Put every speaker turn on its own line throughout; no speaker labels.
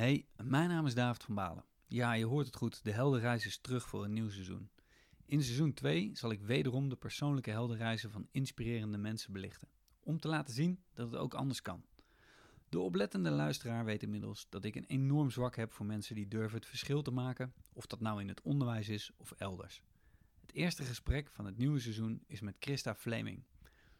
Hey, mijn naam is David van Balen. Ja, je hoort het goed, de heldenreis is terug voor een nieuw seizoen. In seizoen 2 zal ik wederom de persoonlijke heldenreizen van inspirerende mensen belichten. Om te laten zien dat het ook anders kan. De oplettende luisteraar weet inmiddels dat ik een enorm zwak heb voor mensen die durven het verschil te maken, of dat nou in het onderwijs is of elders. Het eerste gesprek van het nieuwe seizoen is met Christa Fleming.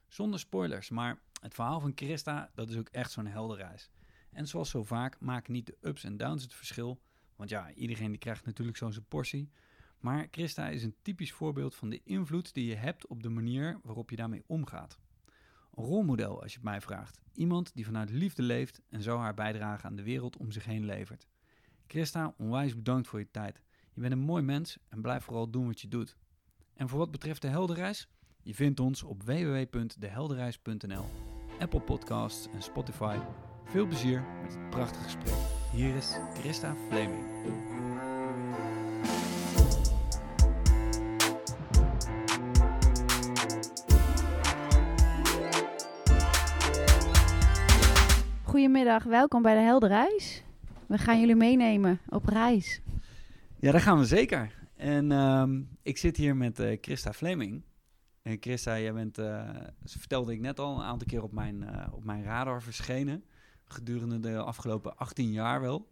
Zonder spoilers, maar het verhaal van Christa, dat is ook echt zo'n heldenreis. En zoals zo vaak maken niet de ups en downs het verschil, want ja, iedereen die krijgt natuurlijk zo'n zijn portie. Maar Christa is een typisch voorbeeld van de invloed die je hebt op de manier waarop je daarmee omgaat. Een rolmodel, als je het mij vraagt. Iemand die vanuit liefde leeft en zo haar bijdrage aan de wereld om zich heen levert. Christa, onwijs bedankt voor je tijd. Je bent een mooi mens en blijf vooral doen wat je doet. En voor wat betreft de Heldenreis, je vindt ons op www.deheldenreis.nl, Apple Podcasts en Spotify. Veel plezier met het prachtige gesprek. Hier is Christa Fleming.
Goedemiddag, welkom bij de Heldenreis. We gaan jullie meenemen op reis.
Ja, dat gaan we zeker. En ehm, ik zit hier met eh, Christa Fleming. En Christa, jij bent, dat vertelde ik net al, een aantal keer op mijn, eh, op mijn radar verschenen. Gedurende de afgelopen 18 jaar wel.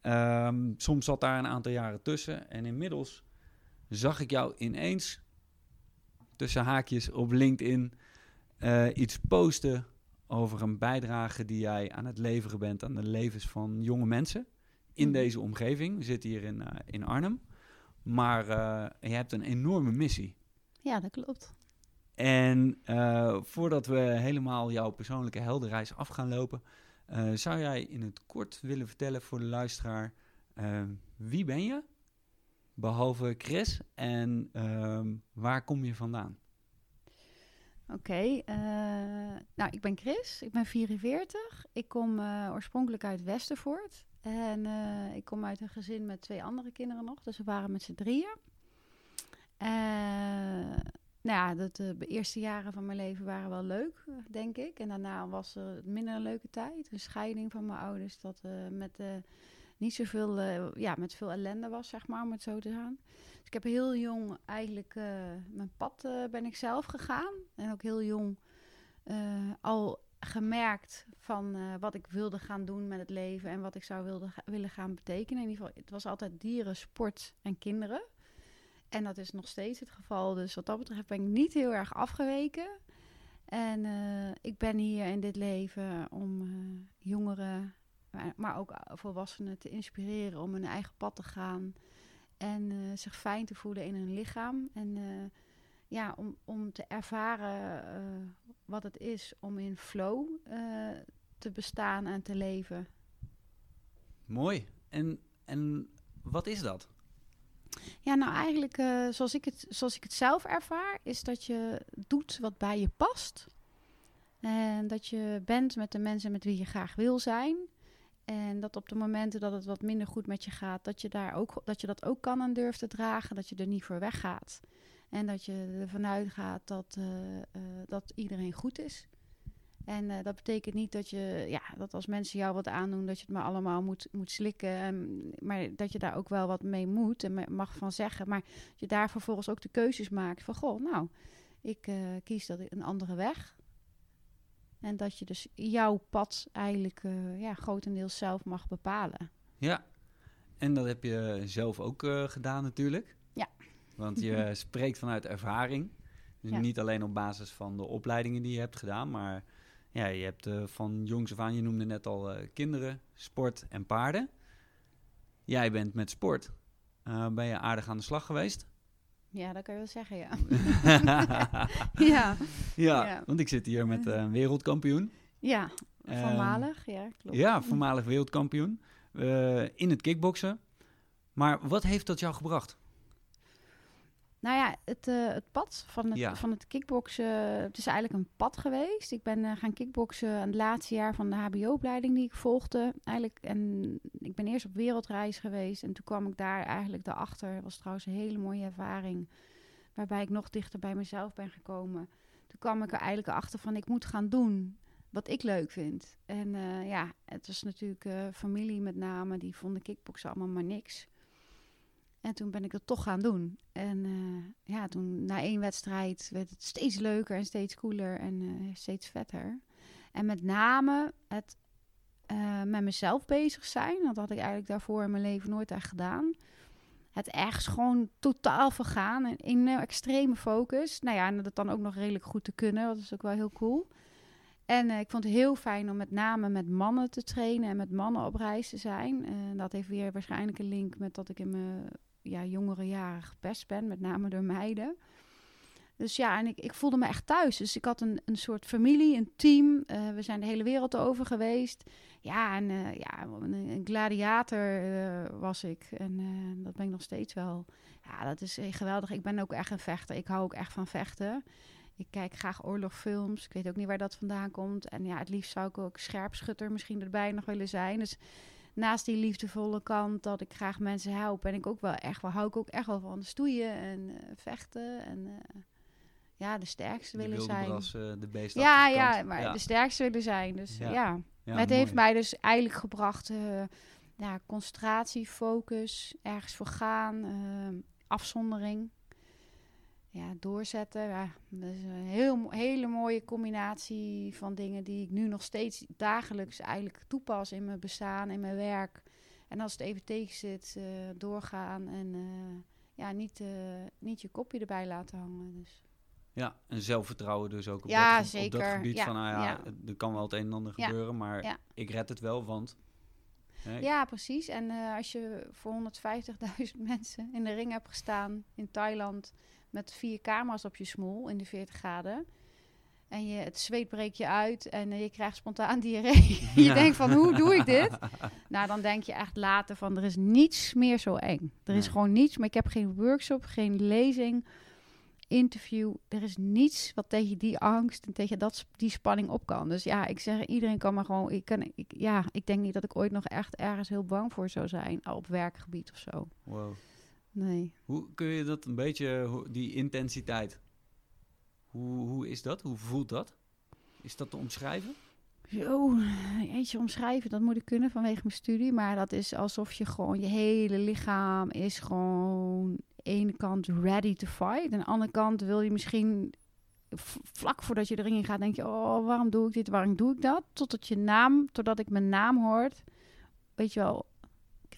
Ehm, soms zat daar een aantal jaren tussen. En inmiddels zag ik jou ineens tussen haakjes op LinkedIn iets posten over een bijdrage die jij aan het leveren bent aan de levens van jonge mensen in
Mhm.
deze omgeving. We zitten hier in, eh, in Arnhem. Maar eh, je hebt een enorme missie.
Ja, dat klopt.
En eh, voordat we helemaal jouw persoonlijke heldenreis af gaan lopen, eh, zou jij in het kort willen vertellen voor de luisteraar eh, wie ben je? Behalve Chris en ehm, waar kom je vandaan?
Oké, nou ik ben Chris, ik ben 44. Ik kom oorspronkelijk uit Westervoort. En ik kom uit een gezin met twee andere kinderen nog, dus we waren met z'n drieën. Eh, nou ja, de, de eerste jaren van mijn leven waren wel leuk, eh, denk ik. En daarna was er minder een leuke tijd. Een scheiding van mijn ouders, dat eh, met eh, niet zoveel, eh, ja, met veel ellende was, zeg maar, om het zo te gaan. Dus ik heb heel jong eigenlijk eh, mijn pad eh, ben ik zelf gegaan. En ook heel jong eh, al gemerkt van eh, wat ik wilde gaan doen met het leven en wat ik zou wilde, willen gaan betekenen. In ieder geval, het was altijd dieren, sport en kinderen. En dat is nog steeds het geval. Dus wat dat betreft ben ik niet heel erg afgeweken. En eh, ik ben hier in dit leven om eh, jongeren, maar, ook volwassenen te inspireren om hun eigen pad te gaan. En eh, zich fijn te voelen in hun lichaam. En ja, om, om te ervaren wat het is om in flow te bestaan en te leven.
Mooi. En, en wat is dat?
Ja, nou eigenlijk eh, zoals, ik het, zoals ik het zelf ervaar, is dat je doet wat bij je past. En dat je bent met de mensen met wie je graag wil zijn. En dat op de momenten dat het wat minder goed met je gaat, dat je, daar ook, dat, je dat ook kan en durft te dragen. Dat je er niet voor weggaat. En dat je ervan uitgaat dat, eh, eh, dat iedereen goed is. En eh, dat betekent niet dat je, ja, dat als mensen jou wat aandoen, dat je het maar allemaal moet, moet slikken. En, maar dat je daar ook wel wat mee moet en mag van zeggen. Maar dat je daar vervolgens ook de keuzes maakt van, goh, nou, ik eh, kies dat een andere weg. En dat je dus jouw pad eigenlijk eh, ja, grotendeels zelf mag bepalen.
Ja, en dat heb je zelf ook gedaan natuurlijk.
Ja.
Want je spreekt vanuit ervaring. Dus
Ja.
niet alleen op basis van de opleidingen die je hebt gedaan, maar ja, je hebt eh, van jongs af aan, je noemde net al eh, kinderen, sport en paarden. Jij bent met sport, eh, ben je aardig aan de slag geweest?
Ja, dat kan je wel zeggen, ja.
ja,
ja.
want ik zit hier met een wereldkampioen.
Ja,
Ehm,
voormalig, ja, klopt.
Ja, voormalig wereldkampioen in het kickboksen. Maar wat heeft dat jou gebracht?
Nou ja, het, eh, het pad van het,
Ja.
van het kickboksen, het is eigenlijk een pad geweest. Ik ben eh, gaan kickboksen aan het laatste jaar van de HBO-opleiding die ik volgde. Eigenlijk, en ik ben eerst op wereldreis geweest en toen kwam ik daar eigenlijk daarachter. Het was trouwens een hele mooie ervaring, waarbij ik nog dichter bij mezelf ben gekomen. Toen kwam ik er eigenlijk achter van ik moet gaan doen wat ik leuk vind. En eh, ja, het was natuurlijk familie met name, die vonden kickboksen allemaal maar niks. En toen ben ik dat toch gaan doen. En eh, ja, toen na één wedstrijd werd het steeds leuker en steeds cooler en eh, steeds vetter. En met name het eh, met mezelf bezig zijn. Dat had ik eigenlijk daarvoor in mijn leven nooit echt gedaan. Het ergens gewoon totaal vergaan en in een extreme focus. Nou ja, en dat dan ook nog redelijk goed te kunnen. Dat is ook wel heel cool. En ik vond het heel fijn om met name met mannen te trainen en met mannen op reis te zijn. En dat heeft weer waarschijnlijk een link met dat ik in mijn ja, jongere jaren gepest ben, met name door meiden. Dus ja, en ik, ik voelde me echt thuis. Dus ik had een, een soort familie, een team. Eh, we zijn de hele wereld over geweest. Ja, en eh, ja, een, gladiator eh, was ik. En dat ben ik nog steeds wel. Ja, dat is geweldig. Ik ben ook echt een vechter. Ik hou ook echt van vechten. Ik kijk graag oorlogfilms. Ik weet ook niet waar dat vandaan komt. En ja, het liefst zou ik ook scherpschutter misschien erbij nog willen zijn. Dus naast die liefdevolle kant dat ik graag mensen help, ben ik ook wel echt wel hou ik ook echt wel van stoeien en eh, vechten en eh, ja, de sterkste
De
willen zijn.
bras, eh, de beest
ja, ja, maar de sterkste willen zijn. Dus
Ja.
ja,
Ja,
het heeft mij dus eigenlijk gebracht, eh, ja, concentratie, focus, ergens voor gaan, afzondering. Ja, doorzetten. Ja, dat is een heel, hele mooie combinatie van dingen die ik nu nog steeds dagelijks eigenlijk toepas in mijn bestaan, in mijn werk. En als het even tegen zit, eh, doorgaan en eh, ja, niet, eh, niet je kopje erbij laten hangen. Dus.
Ja, en zelfvertrouwen dus ook op,
Ja,
dat, ge- op dat
zeker.
gebied
Ja,
van, nou ja, er kan wel het een en ander gebeuren, maar ik red het wel, want... hè,
Ja, precies. En als je voor 150.000 mensen in de ring hebt gestaan in Thailand met vier camera's op je smoel in de 40 graden. En je, het zweet breekt je uit en eh, je krijgt spontaan diarree. je
Ja.
denkt van, hoe doe ik dit? nou, dan denk je echt later van, er is niets meer zo eng. Er is
Nee.
gewoon niets, maar ik heb geen workshop, geen lezing, interview. Er is niets wat tegen die angst en tegen dat, die spanning op kan. Dus ja, ik zeg, iedereen kan maar gewoon... Ik kan, ik, ja, ik denk niet dat ik ooit nog echt ergens heel bang voor zou zijn op werkgebied of zo.
Wow.
Nee.
Hoe kun je dat een beetje, die intensiteit, hoe, hoe is dat? Hoe voelt dat? Is dat te omschrijven?
Zo, eentje omschrijven, dat moet ik kunnen vanwege mijn studie. Maar dat is alsof je gewoon, je hele lichaam is gewoon ene kant ready to fight. En aan de andere kant wil je misschien vlak voordat je erin gaat, denk je, oh, waarom doe ik dit, waarom doe ik dat? Totdat je naam, totdat ik mijn naam hoort, weet je wel,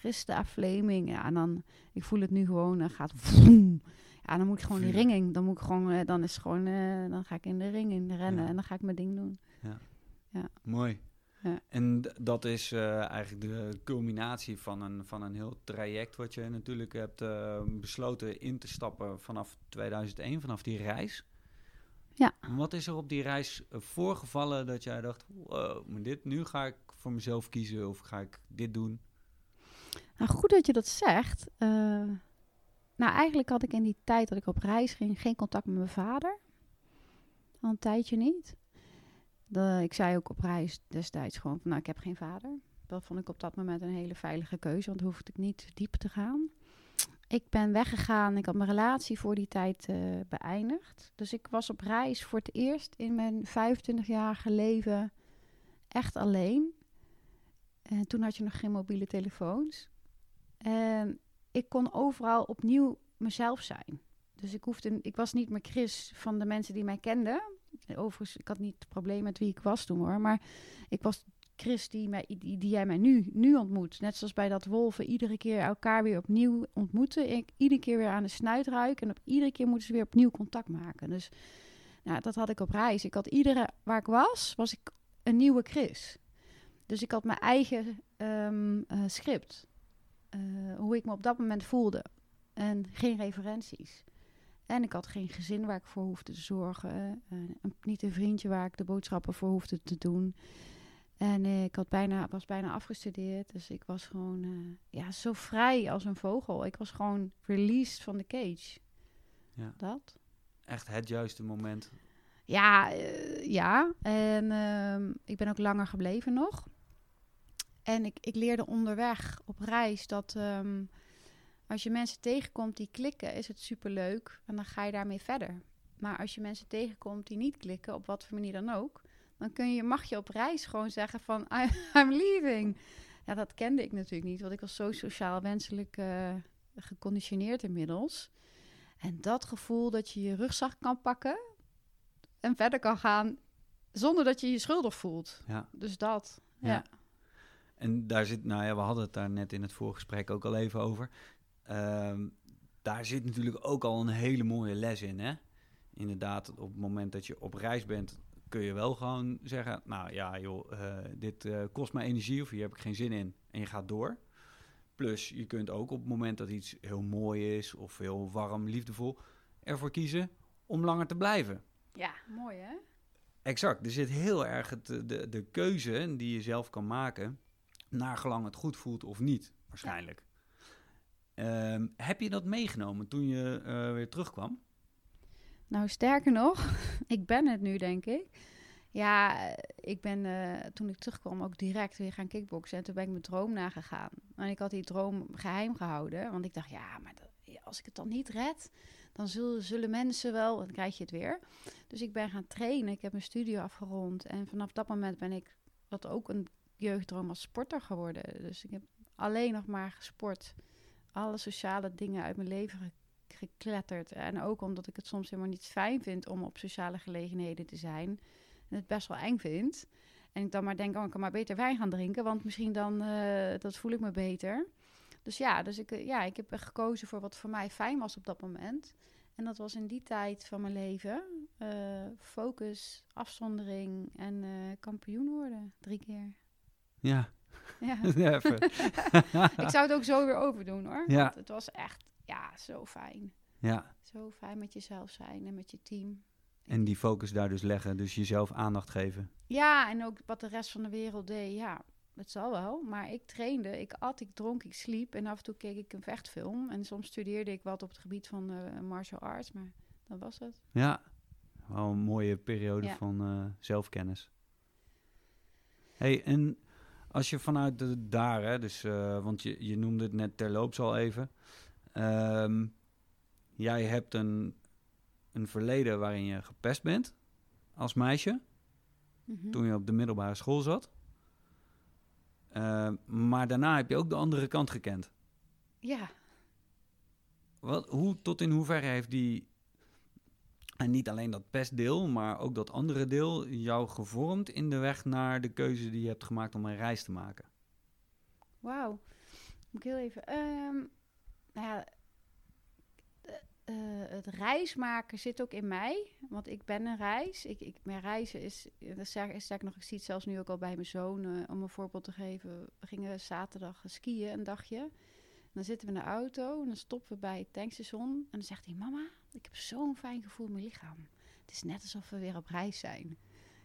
Christa Fleming. Ja, en dan, ik voel het nu gewoon, dan gaat vroom. Ja, dan moet ik gewoon die
Vuur.
ring in. Dan moet ik gewoon, eh, dan is gewoon, eh, dan ga ik in de ring in rennen
Ja.
en dan ga ik mijn ding doen.
Mooi.
Ja.
En dat is eh, eigenlijk de culminatie van een, van een heel traject wat je natuurlijk hebt besloten in te stappen vanaf 2001, vanaf die reis.
Ja.
Wat is er op die reis voorgevallen dat jij dacht, wow, dit, nu ga ik voor mezelf kiezen of ga ik dit doen?
Nou, goed dat je dat zegt. Eh, nou, eigenlijk had ik in die tijd dat ik op reis ging geen contact met mijn vader. Al een tijdje niet. De, ik zei ook op reis destijds gewoon van, nou, ik heb geen vader. Dat vond ik op dat moment een hele veilige keuze, want hoefde ik niet diep te gaan. Ik ben weggegaan. Ik had mijn relatie voor die tijd eh, beëindigd. Dus ik was op reis voor het eerst in mijn 25-jarige leven echt alleen. En toen had je nog geen mobiele telefoons. En ik kon overal opnieuw mezelf zijn. Dus ik, hoefde, ik was niet meer Chris van de mensen die mij kenden. Overigens, ik had niet het probleem met wie ik was toen hoor. Maar ik was Chris die, mij, die, die jij mij nu, nu ontmoet. Net zoals bij dat wolven iedere keer elkaar weer opnieuw ontmoeten. Ik iedere keer weer aan de snuit ruiken. En op iedere keer moeten ze weer opnieuw contact maken. Dus nou, dat had ik op reis. Ik had iedere, waar ik was, was ik een nieuwe Chris. Dus ik had mijn eigen ehm, eh, script. Eh, hoe ik me op dat moment voelde. En geen referenties. En ik had geen gezin waar ik voor hoefde te zorgen. eh, niet een vriendje waar ik de boodschappen voor hoefde te doen. En ik had bijna, was bijna afgestudeerd. Dus ik was gewoon eh, ja, zo vrij als een vogel. Ik was gewoon released van de cage.
Ja.
Dat.
Echt het juiste moment.
Ja, ja. En ehm, ik ben ook langer gebleven nog. En ik, ik leerde onderweg op reis dat ehm, als je mensen tegenkomt die klikken, is het superleuk. En dan ga je daarmee verder. Maar als je mensen tegenkomt die niet klikken, op wat voor manier dan ook, dan kun je, mag je op reis gewoon zeggen van I'm leaving. Ja, dat kende ik natuurlijk niet, want ik was zo sociaal wenselijk uh, geconditioneerd inmiddels. En dat gevoel dat je je rugzak kan pakken en verder kan gaan zonder dat je je schuldig voelt. Ja. Dus dat, ja.
En daar zit, nou ja, we hadden het daar net in het voorgesprek ook al even over. Ehm, daar zit natuurlijk ook al een hele mooie les in, hè? Inderdaad, op het moment dat je op reis bent, kun je wel gewoon zeggen... nou ja, joh, uh, dit uh, kost me energie of hier heb ik geen zin in. En je gaat door. Plus, je kunt ook op het moment dat iets heel mooi is... of heel warm, liefdevol, ervoor kiezen om langer te blijven.
Ja, mooi hè?
Exact. Er zit heel erg het, de, de keuze die je zelf kan maken... naar gelang het goed voelt of niet, waarschijnlijk. Ehm, heb je dat meegenomen toen je uh, weer terugkwam?
Nou, sterker nog, ik ben het nu, denk ik. Ja, ik ben uh, toen ik terugkwam ook direct weer gaan kickboksen. En toen ben ik mijn droom nagegaan. En ik had die droom geheim gehouden. Want ik dacht, ja, maar dat, als ik het dan niet red, dan zullen, zullen mensen wel... Dan krijg je het weer. Dus ik ben gaan trainen. Ik heb mijn studie afgerond. En vanaf dat moment ben ik, wat ook een jeugddroom als sporter geworden. Dus ik heb alleen nog maar gesport alle sociale dingen uit mijn leven gekletterd. En ook omdat ik het soms helemaal niet fijn vind om op sociale gelegenheden te zijn. En het best wel eng vind. En ik dan maar denk, oh, ik kan maar beter wijn gaan drinken, want misschien dan, uh, dat voel ik me beter. Dus ja, dus ik, eh, ja, ik heb gekozen voor wat voor mij fijn was op dat moment. En dat was in die tijd van mijn leven uh, focus, afzondering en kampioen worden. Drie keer.
Ja, ja.
ik zou het ook zo weer overdoen hoor. Ja. Want het was echt, ja, zo fijn.
Ja.
Zo fijn met jezelf zijn en met je team.
En die focus daar dus leggen, dus jezelf aandacht geven.
Ja, en ook wat de rest van de wereld deed, ja, het zal wel. Maar ik trainde, ik at, ik dronk, ik sliep en af en toe keek ik een vechtfilm. En soms studeerde ik wat op het gebied van uh, martial arts, maar dat was het.
Ja, wel een mooie periode van uh, zelfkennis. hey, en als je vanuit de, daar, hè, dus, uh, want je, je noemde het net terloops al even. Um, jij hebt een, een verleden waarin je gepest bent als meisje. Mm -hmm. Toen je op de middelbare school zat. Uh, maar daarna heb je ook de andere kant gekend.
Ja.
Wat, hoe, tot in hoeverre heeft die en niet alleen dat pestdeel, maar ook dat andere deel jou gevormd in de weg naar de keuze die je hebt gemaakt om een reis te maken?
Wauw. Moet ik heel even. Um, nou ja, uh, het reis maken zit ook in mij. Want ik ben een reis. Ik, ik, mijn reizen is, dat zeg, ik nog, ik zie het zelfs nu ook al bij mijn zoon. Uh, om een voorbeeld te geven. We gingen zaterdag skiën een dagje dan zitten we in de auto en dan stoppen we bij het tankstation. En dan zegt hij, mama, ik heb zo'n fijn gevoel in mijn lichaam. Het is net alsof we weer op reis zijn.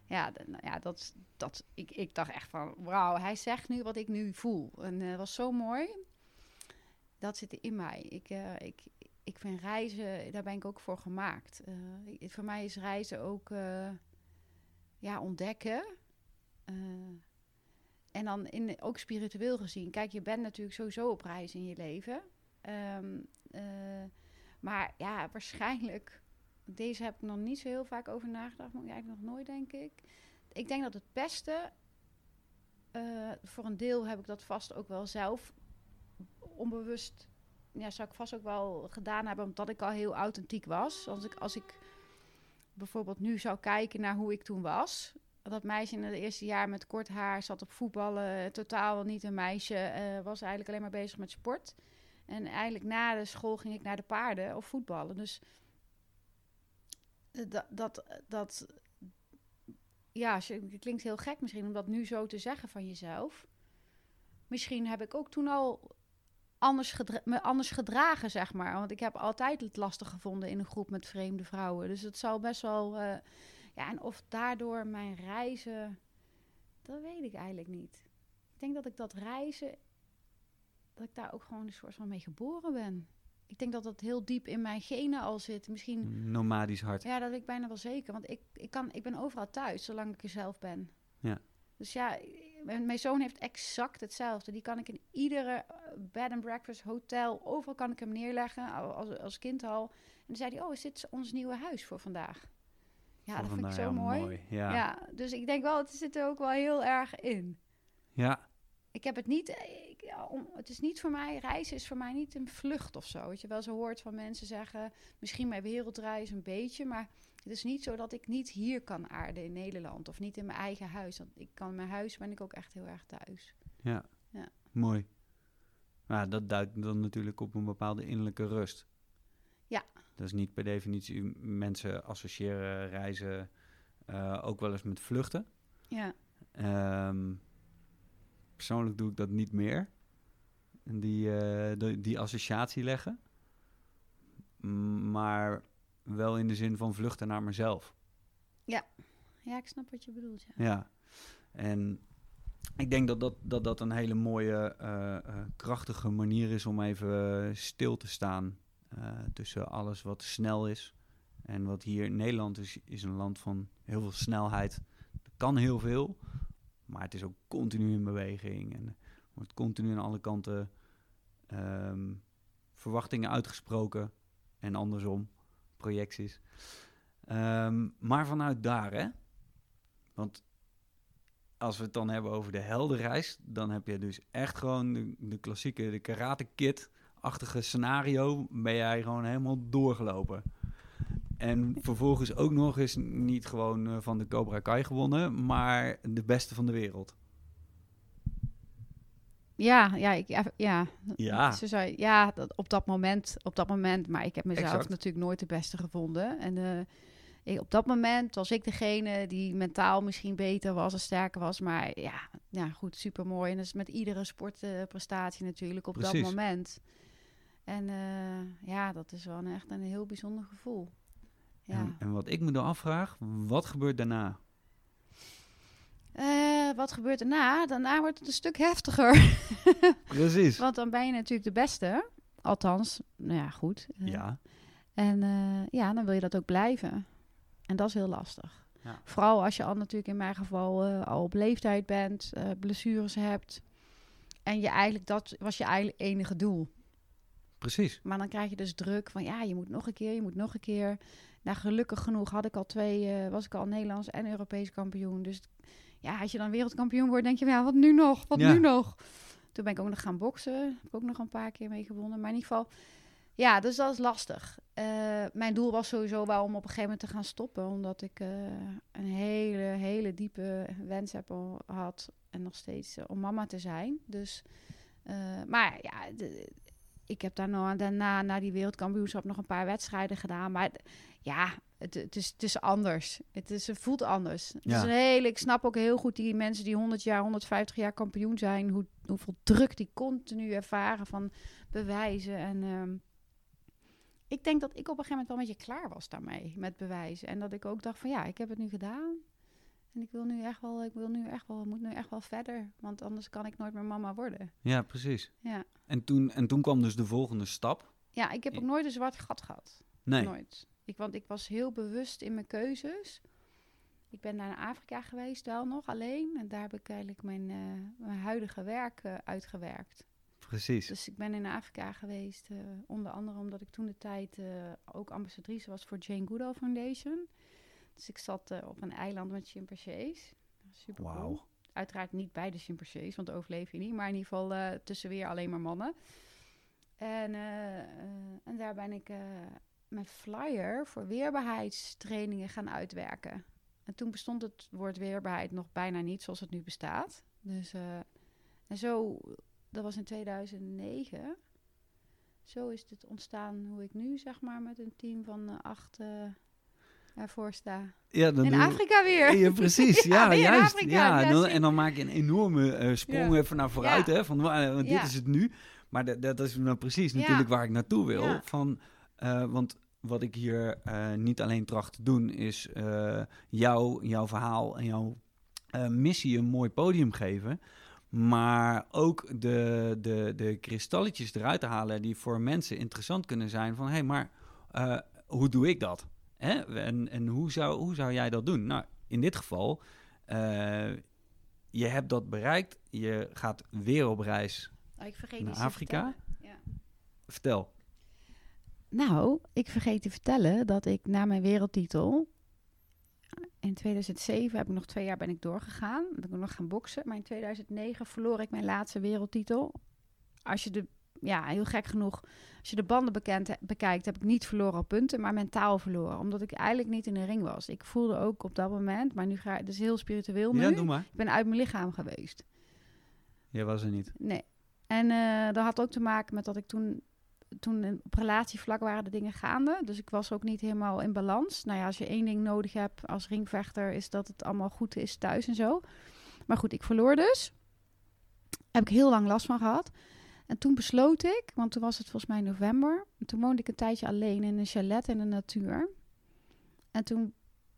Ja, nou ja dat, dat, ik, ik dacht echt van, wauw, hij zegt nu wat ik nu voel. En het uh, was zo mooi. Dat zit in mij. Ik, uh, ik, ik vind reizen, daar ben ik ook voor gemaakt. Uh, voor mij is reizen ook ja, ontdekken. En dan in, ook spiritueel gezien. Kijk, je bent natuurlijk sowieso op reis in je leven. Um, maar ja, waarschijnlijk. Deze heb ik nog niet zo heel vaak over nagedacht. Maar eigenlijk nog nooit, denk ik. Ik denk dat het beste. Uh, voor een deel heb ik dat vast ook wel zelf onbewust. Ja, zou ik vast ook wel gedaan hebben, omdat ik al heel authentiek was. Als ik, als ik bijvoorbeeld nu zou kijken naar hoe ik toen was, dat meisje in het eerste jaar met kort haar zat op voetballen. Totaal niet een meisje. Uh, was eigenlijk alleen maar bezig met sport. En eigenlijk na de school ging ik naar de paarden of voetballen. Dus dat, dat, dat ja, het klinkt heel gek misschien om dat nu zo te zeggen van jezelf. Misschien heb ik ook toen al anders me anders gedragen, zeg maar. Want ik heb altijd het lastig gevonden in een groep met vreemde vrouwen. Dus het zal best wel... Uh, ja, en of daardoor mijn reizen, dat weet ik eigenlijk niet. Ik denk dat ik dat reizen, dat ik daar ook gewoon een soort van mee geboren ben. Ik denk dat dat heel diep in mijn genen al zit. Misschien.
Nomadisch hart.
Ja, dat weet ik bijna wel zeker. Want ik, ik, kan, ik ben overal thuis, zolang ik er zelf ben.
Ja.
Dus ja, mijn zoon heeft exact hetzelfde. Die kan ik in iedere eh, bed and breakfast, hotel, overal kan ik hem neerleggen, als, als kind al. En dan zei hij, oh, is dit ons nieuwe huis voor vandaag? Ja, dat vind ik zo
ja,
mooi.
Ja.
Ja. dus ik denk wel, het zit er ook wel heel erg in.
ja.
Ik heb het niet, ja, om, het is niet voor mij, reizen is voor mij niet een vlucht of zo. Wat je wel zo hoort van mensen zeggen, misschien mijn wereldreis een beetje, maar het is niet zo dat ik niet hier kan aarden in Nederland of niet in mijn eigen huis. Want ik kan mijn huis ben ik ook echt heel erg thuis.
Ja.
Ja.
Mooi. Nou, dat duidt dan natuurlijk op een bepaalde innerlijke rust.
Ja.
Dat is niet per definitie, mensen associëren reizen eh, ook wel eens met vluchten.
Ja,
Ehm, persoonlijk doe ik dat niet meer. En Die, eh, die, die associatie leggen. Maar wel in de zin van vluchten naar mezelf.
ja ik snap wat je bedoelt. Ja.
Ja. En ik denk dat dat, dat, dat een hele mooie, eh, eh, krachtige manier is om even stil te staan tussen alles wat snel is. En wat hier in Nederland is, is een land van heel veel snelheid. Er kan heel veel, maar het is ook continu in beweging. En wordt continu aan alle kanten ehm, verwachtingen uitgesproken en andersom, projecties. Ehm, maar vanuit daar, hè? Want als we het dan hebben over de heldenreis, dan heb je dus echt gewoon de, klassieke, de karate kid-achtige scenario, ben jij gewoon helemaal doorgelopen. En vervolgens ook nog eens niet gewoon eh, van de Cobra Kai gewonnen, maar de beste van de wereld.
Ja, ja, ik, ja, ja. Zou je- ja dat, op, dat moment, op dat moment. Maar ik heb mezelf
Exact.
natuurlijk nooit de beste gevonden. En eh, ik, op dat moment was ik degene die mentaal misschien beter was en sterker was. Maar ja, ja goed, super mooi. En dat is met iedere sportprestatie natuurlijk op dat moment. En eh, ja, dat is wel een, echt een heel bijzonder gevoel. Ja.
En, en wat ik me dan afvraag, wat gebeurt daarna?
Eh, wat gebeurt daarna? Daarna wordt het een stuk heftiger.
Precies.
Want dan ben je natuurlijk de beste. Althans, nou ja, goed. Eh,
Ja,
En eh, ja, dan wil je dat ook blijven. En dat is heel lastig.
Ja.
Vooral als je al natuurlijk in mijn geval al op leeftijd bent, blessures hebt. En je eigenlijk, dat was je eigenlijk enige doel.
precies.
Maar dan krijg je dus druk van ja, je moet nog een keer, je moet nog een keer. Nou, gelukkig genoeg had ik al twee, was ik al Nederlands en Europees kampioen. Dus ja, als je dan wereldkampioen wordt, denk je, ja, wat nu nog? Wat
Ja.
nu nog? Toen ben ik ook nog gaan boksen. Heb ik ook nog een paar keer mee gewonnen. Maar in ieder geval, ja, dus dat is lastig. Eh, mijn doel was sowieso wel om op een gegeven moment te gaan stoppen. Omdat ik eh, een hele, hele diepe wens heb gehad. En nog steeds eh, om mama te zijn. Dus, maar ja, de- ik heb daar nou, daarna, na die wereldkampioenschap, nog een paar wedstrijden gedaan. Maar ja, het, het, is, het is anders. Het, is, het voelt anders. Het
Ja.
is een hele, ik snap ook heel goed die mensen die 100 jaar, 150 jaar kampioen zijn. Hoe, hoeveel druk die continu ervaren van bewijzen. En ehm, ik denk dat ik op een gegeven moment wel een beetje klaar was daarmee met bewijzen. En dat ik ook dacht van ja, ik heb het nu gedaan. En ik wil nu echt wel, ik wil nu echt wel, moet nu echt wel verder. Want anders kan ik nooit meer mama worden.
Ja, precies.
Ja.
En toen, en toen kwam dus de volgende stap.
Ja, ik heb ook nooit een zwart gat gehad.
Nee.
Nooit. Ik, want ik was heel bewust in mijn keuzes. Ik ben naar Afrika geweest, wel nog alleen. En daar heb ik eigenlijk mijn, eh, mijn huidige werk eh, uitgewerkt.
Precies.
Dus ik ben in Afrika geweest, eh, onder andere omdat ik toen de tijd ook ambassadrice was voor Jane Goodall Foundation. Dus ik zat op een eiland met chimpansees. Super cool.
Wauw.
Uiteraard niet bij de chimpansees, want overleef je niet. Maar in ieder geval tussen weer alleen maar mannen. En, en daar ben ik mijn flyer voor weerbaarheidstrainingen gaan uitwerken. En toen bestond het woord weerbaarheid nog bijna niet zoals het nu bestaat. Dus, eh, en zo, dat was in 2009. Zo is het ontstaan hoe ik nu zeg maar met een team van eh, acht eh, ervoor sta.
Ja, dan
In Afrika weer.
Ja, precies.
Ja,
Ja, juist.
Afrika.
Ja, en dan, en dan maak je een enorme sprong even naar vooruit. Hè, van, dit is het nu. Maar dat, dat is nou precies natuurlijk waar ik naartoe wil. Van, eh, want wat ik hier eh, niet alleen tracht te doen, is jou, jouw verhaal en jouw missie een mooi podium geven. Maar ook de, de, de kristalletjes eruit te halen die voor mensen interessant kunnen zijn. Van hé, hey, maar hoe doe ik dat? Hè? En, en hoe, zou, hoe zou jij dat doen? Nou, in dit geval, je hebt dat bereikt. Je gaat weer op reis.
Oh, ik vergeet
Naar Afrika?
vertellen. Ja.
Vertel.
Nou, ik vergeet te vertellen dat ik na mijn wereldtitel in 2007 heb ik nog twee jaar ben ik doorgegaan. Ben ik nog gaan boksen. Maar in 2009 verloor ik mijn laatste wereldtitel. Als je de, ja, heel gek genoeg, als je de banden bekend, bekijkt, heb ik niet verloren op punten, maar mentaal verloren. Omdat ik eigenlijk niet in de ring was. Ik voelde ook op dat moment, maar nu ga ik, het is heel spiritueel nu.
Ja, doe maar.
Ik ben uit mijn lichaam geweest.
Jij was er niet.
Nee. En eh, dat had ook te maken met dat ik toen, toen op relatievlak waren de dingen gaande. Dus ik was ook niet helemaal in balans. Nou ja, als je één ding nodig hebt als ringvechter, is dat het allemaal goed is thuis en zo. Maar goed, ik verloor dus. Heb ik heel lang last van gehad. En toen besloot ik, want toen was het volgens mij november. En toen woonde ik een tijdje alleen in een chalet in de natuur. En toen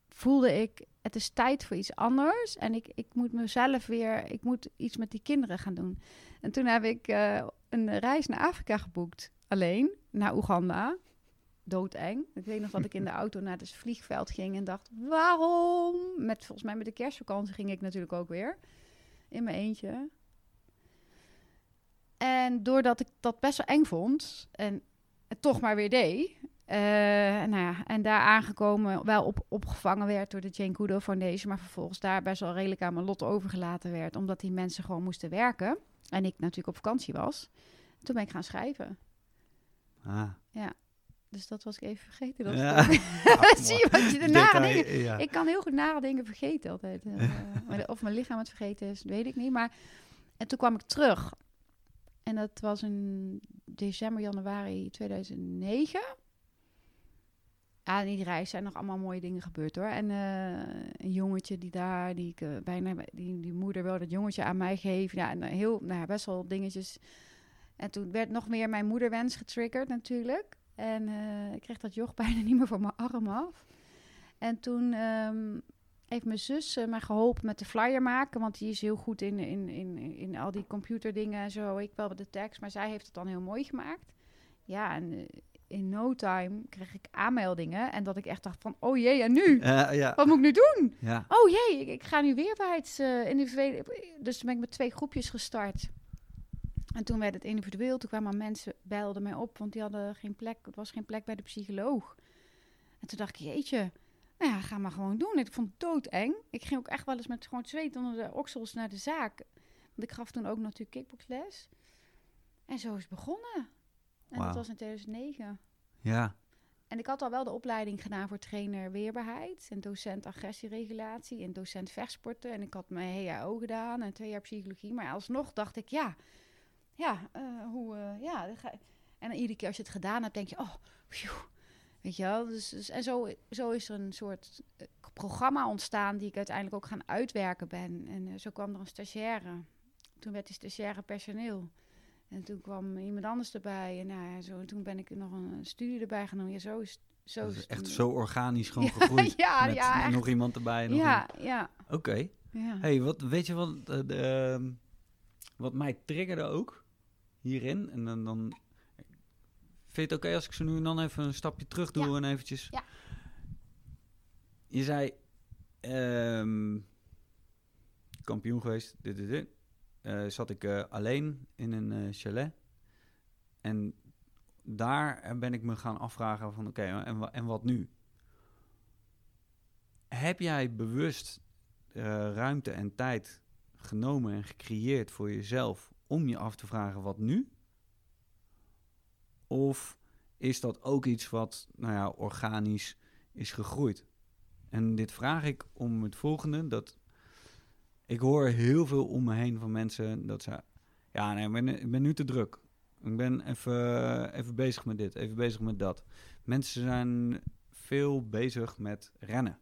voelde ik, het is tijd voor iets anders. En ik, ik moet mezelf weer, ik moet iets met die kinderen gaan doen. En toen heb ik uh, een reis naar Afrika geboekt. Alleen, naar Oeganda. Doodeng. Ik weet nog dat ik in de auto naar het vliegveld ging en dacht, waarom? Met, volgens mij met de kerstvakantie ging ik natuurlijk ook weer. In mijn eentje. En doordat ik dat best wel eng vond en het toch maar weer deed, uh, nou ja, en daar aangekomen, wel op, opgevangen werd door de Jane Goodall Foundation, maar vervolgens daar best wel redelijk aan mijn lot overgelaten werd, omdat die mensen gewoon moesten werken. En ik natuurlijk op vakantie was. Toen ben ik gaan schrijven.
Ah.
Ja. Dus dat was ik even vergeten. Dat
Ja.
Zie je wat je de nare
Detail,
dingen...
ja.
Ik kan heel goed nare dingen vergeten altijd. Eh, of mijn lichaam het vergeten is, weet ik niet. Maar en toen kwam ik terug. En dat was in december, januari 2009. Ja, in die reis zijn nog allemaal mooie dingen gebeurd hoor. En eh, een jongetje die daar, die ik eh, bijna, die, die moeder wil dat jongetje aan mij geven. Ja, en heel, nou ja, best wel dingetjes. En toen werd nog meer mijn moederwens getriggerd natuurlijk. En eh, ik kreeg dat joch bijna niet meer van mijn arm af. En toen ehm, heeft mijn zus eh, mij geholpen met de flyer maken. Want die is heel goed in, in, in, in al die computerdingen en zo. Ik wel met de tekst, maar zij heeft het dan heel mooi gemaakt. Ja, en eh, in no time kreeg ik aanmeldingen. En dat ik echt dacht van, oh jee, en nu?
Ja.
Wat moet ik nu doen?
ja.
Oh jee, ik, ik ga nu weerbaarheids eh individueel. Dus toen ben ik met twee groepjes gestart. En toen werd het individueel. Toen kwamen mensen, belden mij op, want die hadden geen plek. Er was geen plek bij de psycholoog. En toen dacht ik, jeetje, nou ja, ga maar gewoon doen. Ik vond het doodeng. Ik ging ook echt wel eens met gewoon zweet onder de oksels naar de zaak. Want ik gaf toen ook natuurlijk kickboxles. En zo is het begonnen. En dat was in 2009.
ja.
En ik had al wel de opleiding gedaan voor trainer weerbaarheid en docent agressieregulatie en docent vechtsporten. En ik had mijn HAO gedaan en twee jaar psychologie. Maar alsnog dacht ik, ja, ja, eh, hoe, eh, ja. En dan iedere keer als je het gedaan hebt, denk je, oh, phew. weet je wel. Dus, dus, en zo, zo is er een soort eh, programma ontstaan die ik uiteindelijk ook gaan uitwerken ben. En zo kwam er een stagiaire. Toen werd die stagiaire personeel. En toen kwam iemand anders erbij. En nou zo, en toen ben ik nog een studie erbij genomen. Ja, zo is, zo is
echt zo organisch gewoon
Ja,
gegroeid.
ja,
met
ja,
nog iemand erbij. Nog
Ja, ja,
Oké.
ja.
Hey, wat, weet je wat, eh, de, ehm, wat mij triggerde ook hierin? En dan, dan vind je het oké als ik zo nu en dan even een stapje terug doe
Ja.
en eventjes...
Ja.
Je zei, ehm, kampioen geweest, dit, dit, dit. Eh, zat ik eh, alleen in een eh, chalet. En daar ben ik me gaan afvragen van, oké, en, en wat nu? Heb jij bewust ruimte en tijd genomen en gecreëerd voor jezelf om je af te vragen wat nu? Of is dat ook iets wat nou ja, organisch is gegroeid? En dit vraag ik om het volgende: dat ik hoor heel veel om me heen van mensen dat ze, ja, nee, ik ben, nu te druk. Ik ben even, even bezig met dit, even bezig met dat. Mensen zijn veel bezig met rennen.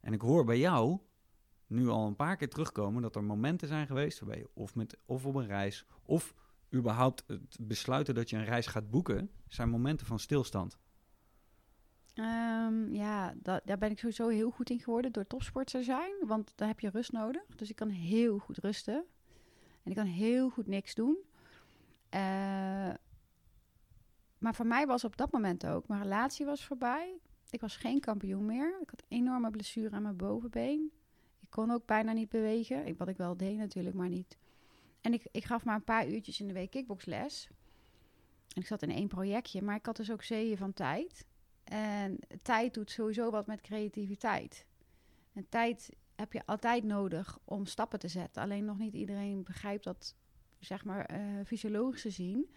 En ik hoor bij jou nu al een paar keer terugkomen dat er momenten zijn geweest waarbij je of, met, of op een reis of überhaupt het besluiten dat je een reis gaat boeken, zijn momenten van stilstand.
Ehm, ja, da- daar ben ik sowieso heel goed in geworden door topsport te zijn. Want daar heb je rust nodig. Dus ik kan heel goed rusten. En ik kan heel goed niks doen. Eh, maar voor mij was op dat moment ook, mijn relatie was voorbij. Ik was geen kampioen meer. Ik had enorme blessure aan mijn bovenbeen. Kon ook bijna niet bewegen. Ik, wat ik wel deed natuurlijk, maar niet. En ik, ik gaf maar een paar uurtjes in de week kickboxles. En ik zat in één projectje, maar ik had dus ook zeeën van tijd. En tijd doet sowieso wat met creativiteit. En tijd heb je altijd nodig om stappen te zetten. Alleen nog niet iedereen begrijpt dat, zeg maar, uh, fysiologisch gezien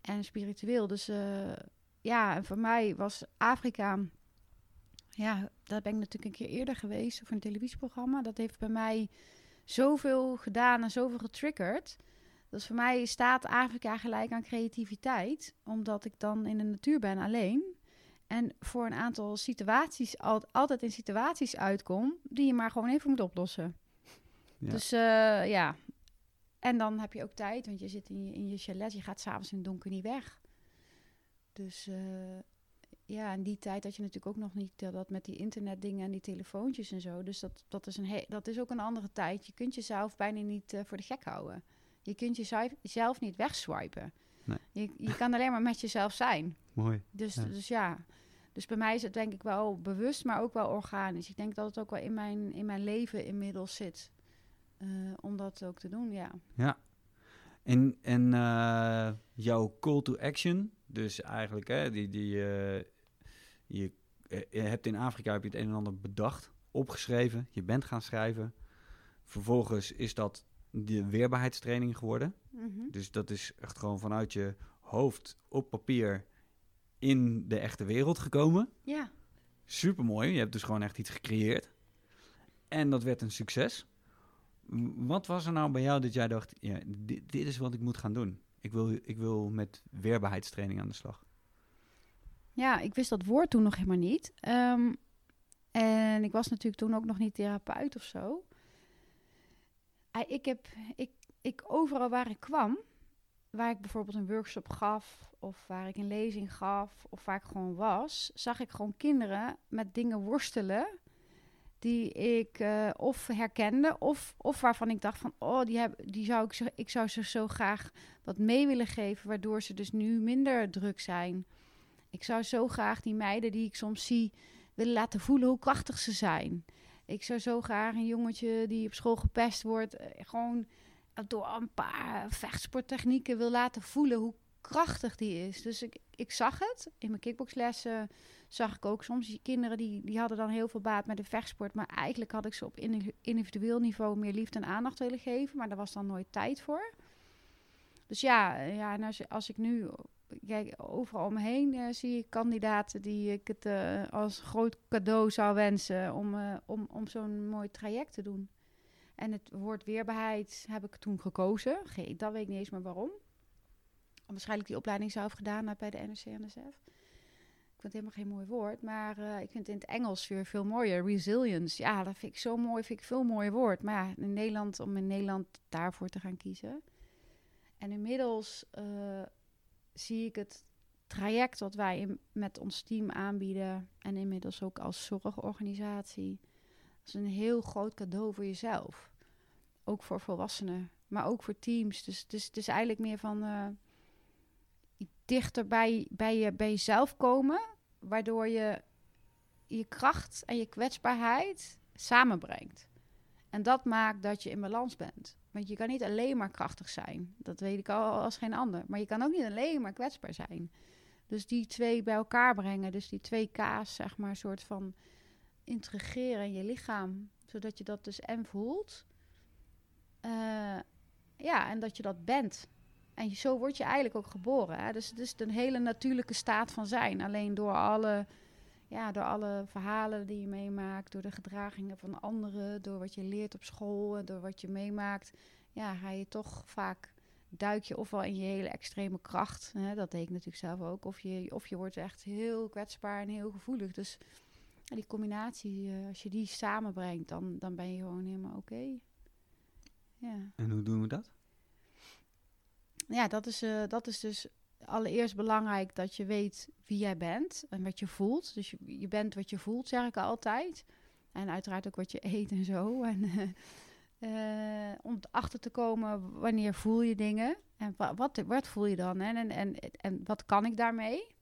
en spiritueel. Dus uh, ja, en voor mij was Afrika, ja, daar ben ik natuurlijk een keer eerder geweest voor een televisieprogramma. Dat heeft bij mij zoveel gedaan en zoveel getriggerd. Dus voor mij staat Afrika gelijk aan creativiteit, omdat ik dan in de natuur ben alleen. En voor een aantal situaties al, altijd in situaties uitkom die je maar gewoon even moet oplossen. Ja. Dus uh, ja, en dan heb je ook tijd, want je zit in je, in je chalet, je gaat s'avonds in het donker niet weg. Dus uh, ja, in die tijd had je natuurlijk ook nog niet uh, dat met die internetdingen en die telefoontjes en zo. Dus dat, dat, is, een dat is ook een andere tijd. Je kunt jezelf bijna niet voor de gek houden. Je kunt jezelf niet wegswipen. Nee. Je, je kan alleen maar met jezelf zijn.
Mooi.
Dus ja. dus ja. Dus bij mij is het denk ik wel bewust, maar ook wel organisch. Ik denk dat het ook wel in mijn, in mijn leven inmiddels zit. Uh, om dat ook te doen, ja.
Ja. En, en uh, jouw call to action, dus eigenlijk, hè, die, die, je, je hebt in Afrika heb je het een en ander bedacht, opgeschreven, je bent gaan schrijven. Vervolgens is dat de weerbaarheidstraining geworden. Mm -hmm. Dus dat is echt gewoon vanuit je hoofd op papier in de echte wereld gekomen.
Ja.
Supermooi. Je hebt dus gewoon echt iets gecreëerd. En dat werd een succes. Wat was er nou bij jou dat jij dacht, ja, dit, dit, is wat ik moet gaan doen? Ik wil, ik wil met weerbaarheidstraining aan de slag.
Ja, ik wist dat woord toen nog helemaal niet. Um, en ik was natuurlijk toen ook nog niet therapeut of zo. Ik heb, ik, overal waar ik kwam, waar ik bijvoorbeeld een workshop gaf, of waar ik een lezing gaf, of waar ik gewoon was, zag ik gewoon kinderen met dingen worstelen die ik uh, of herkende, of, of waarvan ik dacht van, oh, die, heb, die zou ik, ik zou ze zo graag wat mee willen geven, waardoor ze dus nu minder druk zijn. Ik zou zo graag die meiden die ik soms zie willen laten voelen hoe krachtig ze zijn. Ik zou zo graag een jongetje die op school gepest wordt, eh, gewoon door een paar vechtsporttechnieken wil laten voelen hoe krachtig die is. Dus ik, ik zag het. In mijn kickboxlessen zag ik ook soms kinderen die, die hadden dan heel veel baat met de vechtsport. Maar eigenlijk had ik ze op individueel niveau meer liefde en aandacht willen geven. Maar daar was dan nooit tijd voor. Dus ja, ja en als, als ik nu kijk, overal om me heen uh, zie ik kandidaten die ik het uh, als groot cadeau zou wensen om, uh, om, om zo'n mooi traject te doen. En het woord weerbaarheid heb ik toen gekozen. Ge dat weet ik niet eens meer waarom. Waarschijnlijk die opleiding zelf gedaan heb bij de NRC-NSF. Ik vind het helemaal geen mooi woord, maar ik vind het in het Engels weer veel mooier. Resilience, ja, dat vind ik zo mooi, vind ik veel mooier woord. Maar ja, in Nederland, om in Nederland daarvoor te gaan kiezen. En inmiddels zie ik het traject wat wij met ons team aanbieden... en inmiddels ook als zorgorganisatie is een heel groot cadeau voor jezelf. Ook voor volwassenen, maar ook voor teams. Dus, het is eigenlijk meer van uh, dichter bij, bij, je, bij jezelf komen, waardoor je je kracht en je kwetsbaarheid samenbrengt. En dat maakt dat je in balans bent. Want je kan niet alleen maar krachtig zijn. Dat weet ik al als geen ander. Maar je kan ook niet alleen maar kwetsbaar zijn. Dus die twee bij elkaar brengen. Dus die twee K's, zeg maar, soort van integreren in je lichaam. Zodat je dat dus en voelt. Uh, ja, en dat je dat bent. En zo word je eigenlijk ook geboren. Hè? Dus het is een hele natuurlijke staat van zijn. Alleen door alle, ja, door alle verhalen die je meemaakt, door de gedragingen van anderen, door wat je leert op school en door wat je meemaakt, ja, ga je toch vaak duik je ofwel in je hele extreme kracht. Hè? Dat deed ik natuurlijk zelf ook. Of je, of je wordt echt heel kwetsbaar en heel gevoelig. Dus die combinatie, uh, als je die samenbrengt, dan, dan ben je gewoon helemaal oké. Okay. Ja.
En hoe doen we dat?
Ja, dat is, uh, dat is dus allereerst belangrijk dat je weet wie jij bent en wat je voelt. Dus je, je bent wat je voelt, zeg ik altijd. En uiteraard ook wat je eet en zo. En uh, om achter te komen wanneer voel je dingen en wat, wat, voel je dan en, en, en, en wat kan ik daarmee?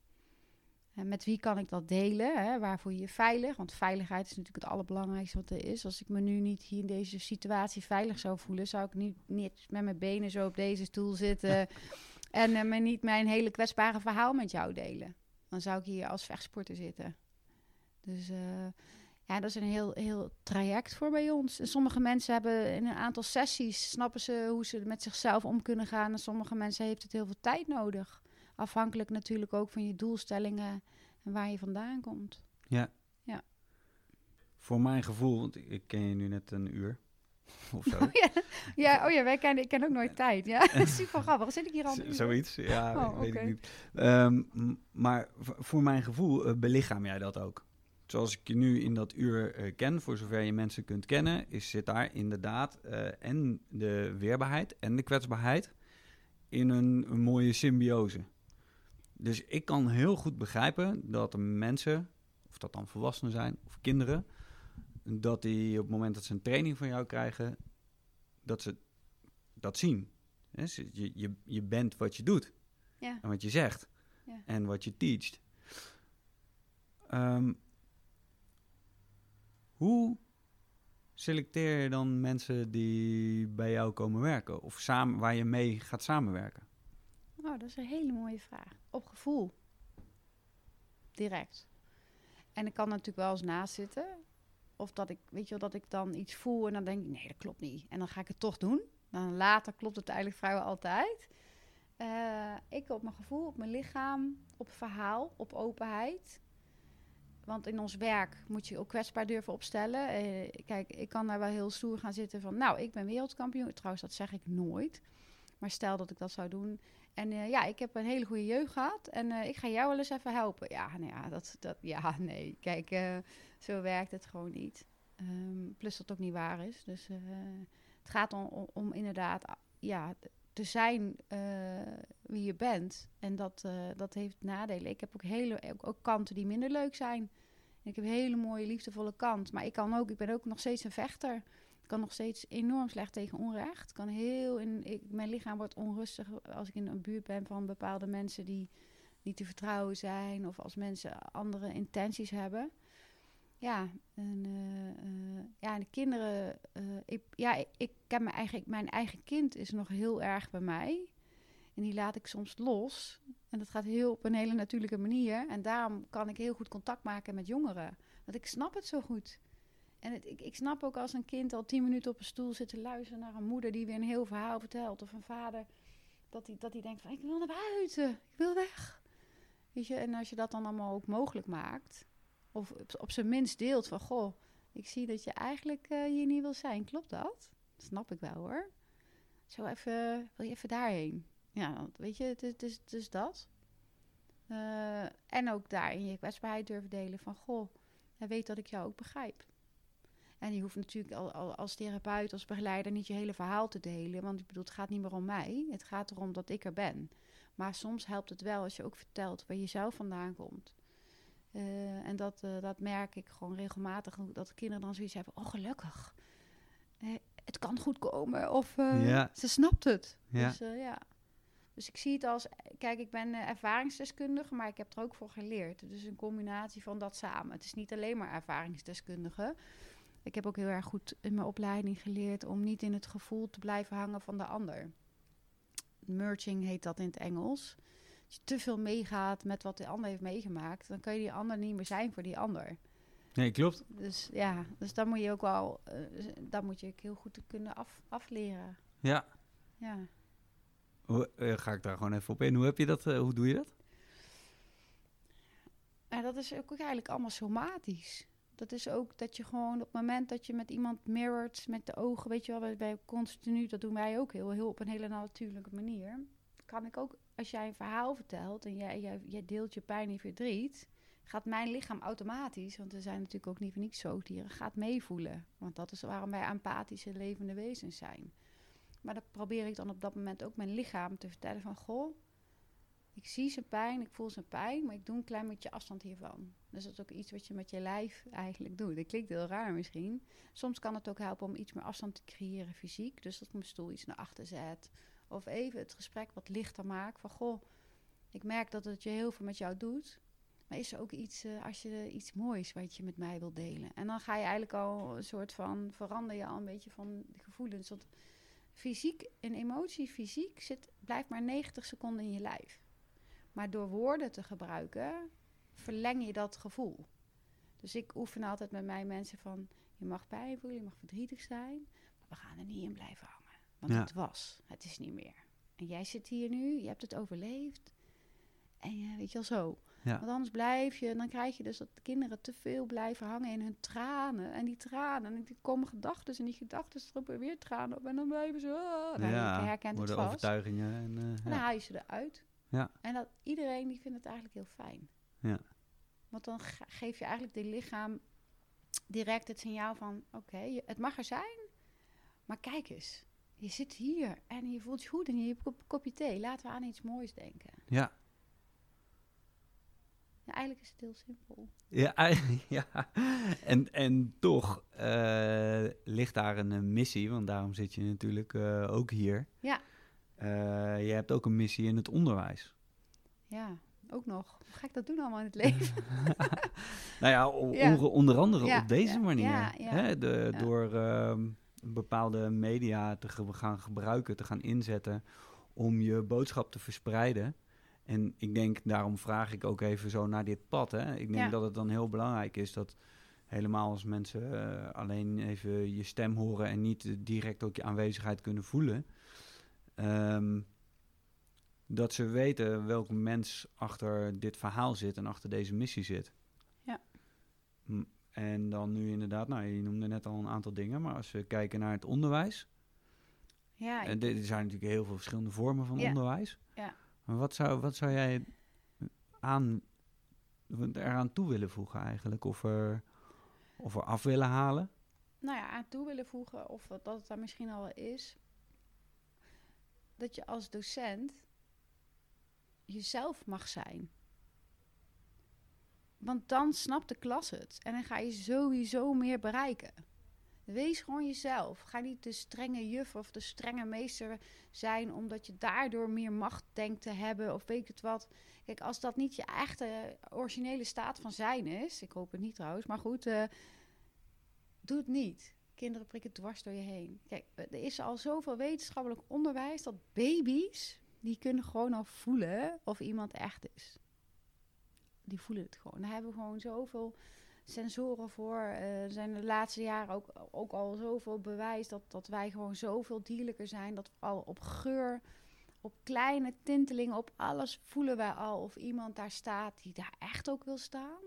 En met wie kan ik dat delen? Hè? Waar voel je je veilig? Want veiligheid is natuurlijk het allerbelangrijkste wat er is. Als ik me nu niet hier in deze situatie veilig zou voelen, zou ik niet, niet met mijn benen zo op deze stoel zitten en uh, me niet mijn hele kwetsbare verhaal met jou delen. Dan zou ik hier als vechtsporter zitten. Dus uh, Ja, dat is een heel, heel traject voor bij ons. En sommige mensen hebben in een aantal sessies, snappen ze hoe ze met zichzelf om kunnen gaan. En sommige mensen heeft het heel veel tijd nodig. Afhankelijk natuurlijk ook van je doelstellingen en waar je vandaan komt.
Ja.
Ja.
Voor mijn gevoel, want ik ken je nu net een uur of zo.
Oh ja, ja, oh ja wij kennen, ik ken ook nooit tijd. Ja, super grappig. Zit ik hier al
Z-? Zoiets, ja,
Oh,
weet ik niet. Ehm, maar voor mijn gevoel eh, belichaam jij dat ook. Zoals ik je nu in dat uur eh, ken, voor zover je mensen kunt kennen, is, zit daar inderdaad eh, en de weerbaarheid en de kwetsbaarheid in een, een mooie symbiose. Dus ik kan heel goed begrijpen dat mensen, of dat dan volwassenen zijn of kinderen, dat die op het moment dat ze een training van jou krijgen, dat ze dat zien. Je, je, je bent wat je doet
Ja.
en wat je zegt
Ja.
en wat je teacht. Ehm, hoe selecteer je dan mensen die bij jou komen werken of samen, waar je mee gaat samenwerken?
Oh, dat is een hele mooie vraag. Op gevoel. Direct. En ik kan natuurlijk wel eens naast zitten. Of dat ik, weet je wel, dat ik dan iets voel en dan denk ik, nee, dat klopt niet. En dan ga ik het toch doen. Dan later klopt het eigenlijk vrijwel altijd. Eh, ik op mijn gevoel, op mijn lichaam, op verhaal, op openheid. Want in ons werk moet je ook kwetsbaar durven opstellen. Eh, kijk, ik kan daar wel heel stoer gaan zitten van, nou, ik ben wereldkampioen. Trouwens, dat zeg ik nooit. Maar stel dat ik dat zou doen. En eh, ja, ik heb een hele goede jeugd gehad. En ik ga jou wel eens even helpen. Ja, nou ja, dat, dat, ja nee. Kijk, zo werkt het gewoon niet. Ehm, plus dat het ook niet waar is. Dus eh, het gaat om, inderdaad ja, te zijn eh, wie je bent. En dat, eh, dat heeft nadelen. Ik heb ook, hele, ook, ook kanten die minder leuk zijn. Ik heb een hele mooie, liefdevolle kant. Maar ik, kan ook, ik ben ook nog steeds een vechter. Ik kan nog steeds enorm slecht tegen onrecht. Kan heel in, mijn lichaam wordt onrustig als ik in een buurt ben van bepaalde mensen die niet te vertrouwen zijn. Of als mensen andere intenties hebben. Ja, en, eh, eh, ja, de kinderen. eh, ik, ja, ik, ik ken mijn eigen, mijn eigen kind is nog heel erg bij mij. En die laat ik soms los. En dat gaat heel op een hele natuurlijke manier. En daarom kan ik heel goed contact maken met jongeren. Want ik snap het zo goed. En het, ik, ik snap ook als een kind al tien minuten op een stoel zit te luisteren naar een moeder die weer een heel verhaal vertelt. Of een vader dat hij dat die denkt van ik wil naar buiten, ik wil weg. Weet je, en als je dat dan allemaal ook mogelijk maakt. Of op, zijn minst deelt van goh, ik zie dat je eigenlijk eh, hier niet wil zijn. Klopt dat? Snap ik wel hoor. Zo even, wil je even daarheen? Ja, weet je, het is, het dat. Eh, en ook daarin je kwetsbaarheid durven delen van goh, hij weet dat ik jou ook begrijp. En je hoeft natuurlijk al, al, als therapeut, als begeleider niet je hele verhaal te delen. Want ik bedoel, het gaat niet meer om mij. Het gaat erom dat ik er ben. Maar soms helpt het wel als je ook vertelt waar je zelf vandaan komt. Uh, en dat, uh, dat merk ik gewoon regelmatig. Dat kinderen dan zoiets hebben. Oh, gelukkig. Uh, het kan goed komen. Of
ja.
ze snapt het.
Ja.
Dus ja. Dus ik zie het als, kijk, ik ben ervaringsdeskundige, maar ik heb er ook voor geleerd. Dus een combinatie van dat samen. Het is niet alleen maar ervaringsdeskundige. Ik heb ook heel erg goed in mijn opleiding geleerd om niet in het gevoel te blijven hangen van de ander. Merging heet dat in het Engels. Als je te veel meegaat met wat de ander heeft meegemaakt, dan kan je die ander niet meer zijn voor die ander.
Nee, klopt.
Dus ja, dus dan moet je ook wel, uh, dan moet je heel goed kunnen af, afleren.
Ja.
Ja.
Hoe, uh, ga ik daar gewoon even op in. Hoe heb je dat? Uh, hoe doe je dat?
Ja, dat is ook eigenlijk allemaal somatisch. Dat is ook dat je gewoon op het moment dat je met iemand mirrored met de ogen, weet je wel, bij continu, dat doen wij ook heel, heel op een hele natuurlijke manier. Kan ik ook, als jij een verhaal vertelt en jij, jij, deelt je pijn en verdriet, gaat mijn lichaam automatisch, want er zijn natuurlijk ook niet voor niets zoogdieren, gaat meevoelen. Want dat is waarom wij empathische levende wezens zijn. Maar dan probeer ik dan op dat moment ook mijn lichaam te vertellen van, goh, ik zie zijn pijn, ik voel zijn pijn, maar ik doe een klein beetje afstand hiervan. Dus dat is ook iets wat je met je lijf eigenlijk doet. Dat klinkt heel raar misschien. Soms kan het ook helpen om iets meer afstand te creëren fysiek. Dus dat ik mijn stoel iets naar achter zet. Of even het gesprek wat lichter maak. Van goh, ik merk dat het je heel veel met jou doet. Maar is er ook iets, uh, als je iets moois wat je met mij wilt delen? En dan ga je eigenlijk al een soort van, verander je al een beetje van de gevoelens. Want fysiek, een emotie fysiek zit, blijft maar 90 seconden in je lijf. Maar door woorden te gebruiken, verleng je dat gevoel. Dus ik oefen altijd met mij mensen van... je mag pijn voelen, je mag verdrietig zijn... maar we gaan er niet in blijven hangen. Want
Ja.
het was, het is niet meer. En jij zit hier nu, je hebt het overleefd. En je, weet je wel zo.
Ja.
Want anders blijf je, en dan krijg je dus dat de kinderen te veel blijven hangen in hun tranen. En die tranen, en die komen gedachten en die gedachten stropen weer tranen op. En dan blijven ze, ah, nou, je herkent het
worden
vast.
overtuigingen. En, eh,
En dan
ja.
haal je ze eruit.
Ja.
En dat iedereen die vindt het eigenlijk heel fijn.
Ja.
Want dan ge- geef je eigenlijk dit lichaam direct het signaal van... oké, het mag er zijn, maar kijk eens. Je zit hier en je voelt je goed en je hebt een kop- kopje thee. Laten we aan iets moois denken.
ja.
Ja, eigenlijk is het heel simpel.
Ja, ja. En, en toch eh, ligt daar een, eh, missie, want daarom zit je natuurlijk eh, ook hier.
Ja.
Je hebt ook een missie in het onderwijs.
Ja, ook nog. Hoe ga ik dat doen allemaal in het leven?
Nou ja, onder, onder andere
Ja,
op deze manier. Hè? De. Door ehm, bepaalde media te gaan gebruiken, te gaan inzetten om je boodschap te verspreiden. En ik denk, daarom vraag ik ook even zo naar dit pad. Hè? Ik denk
Ja.
dat het dan heel belangrijk is dat helemaal als mensen eh, alleen even je stem horen en niet eh, direct ook je aanwezigheid kunnen voelen. ehm, dat ze weten welke mens achter dit verhaal zit en achter deze missie zit.
Ja.
En dan nu inderdaad, nou, je noemde net al een aantal dingen, maar als we kijken naar het onderwijs,
Ja,
en er zijn natuurlijk heel veel verschillende vormen van
Ja.
onderwijs.
Ja.
Maar wat zou, wat zou jij aan, eraan toe willen voegen eigenlijk? Of er, of er af willen halen?
nou ja, aan toe willen voegen, of dat het daar misschien al wel is, dat je als docent jezelf mag zijn. Want dan snapt de klas het en dan ga je sowieso meer bereiken. Wees gewoon jezelf. Ga niet de strenge juf of de strenge meester zijn omdat je daardoor meer macht denkt te hebben of weet het wat. Kijk, als dat niet je echte originele staat van zijn is, ik hoop het niet trouwens, maar goed, eh, doe het niet. Kinderen prikken dwars door je heen. Kijk, er is al zoveel wetenschappelijk onderwijs dat baby's, die kunnen gewoon al voelen of iemand echt is. Die voelen het gewoon. Daar hebben we gewoon zoveel sensoren voor. Eh, Er zijn de laatste jaren ook, ook al zoveel bewijs dat, dat wij gewoon zoveel dierlijker zijn. Dat we al op geur, op kleine tintelingen, op alles voelen wij al of iemand daar staat die daar echt ook wil staan.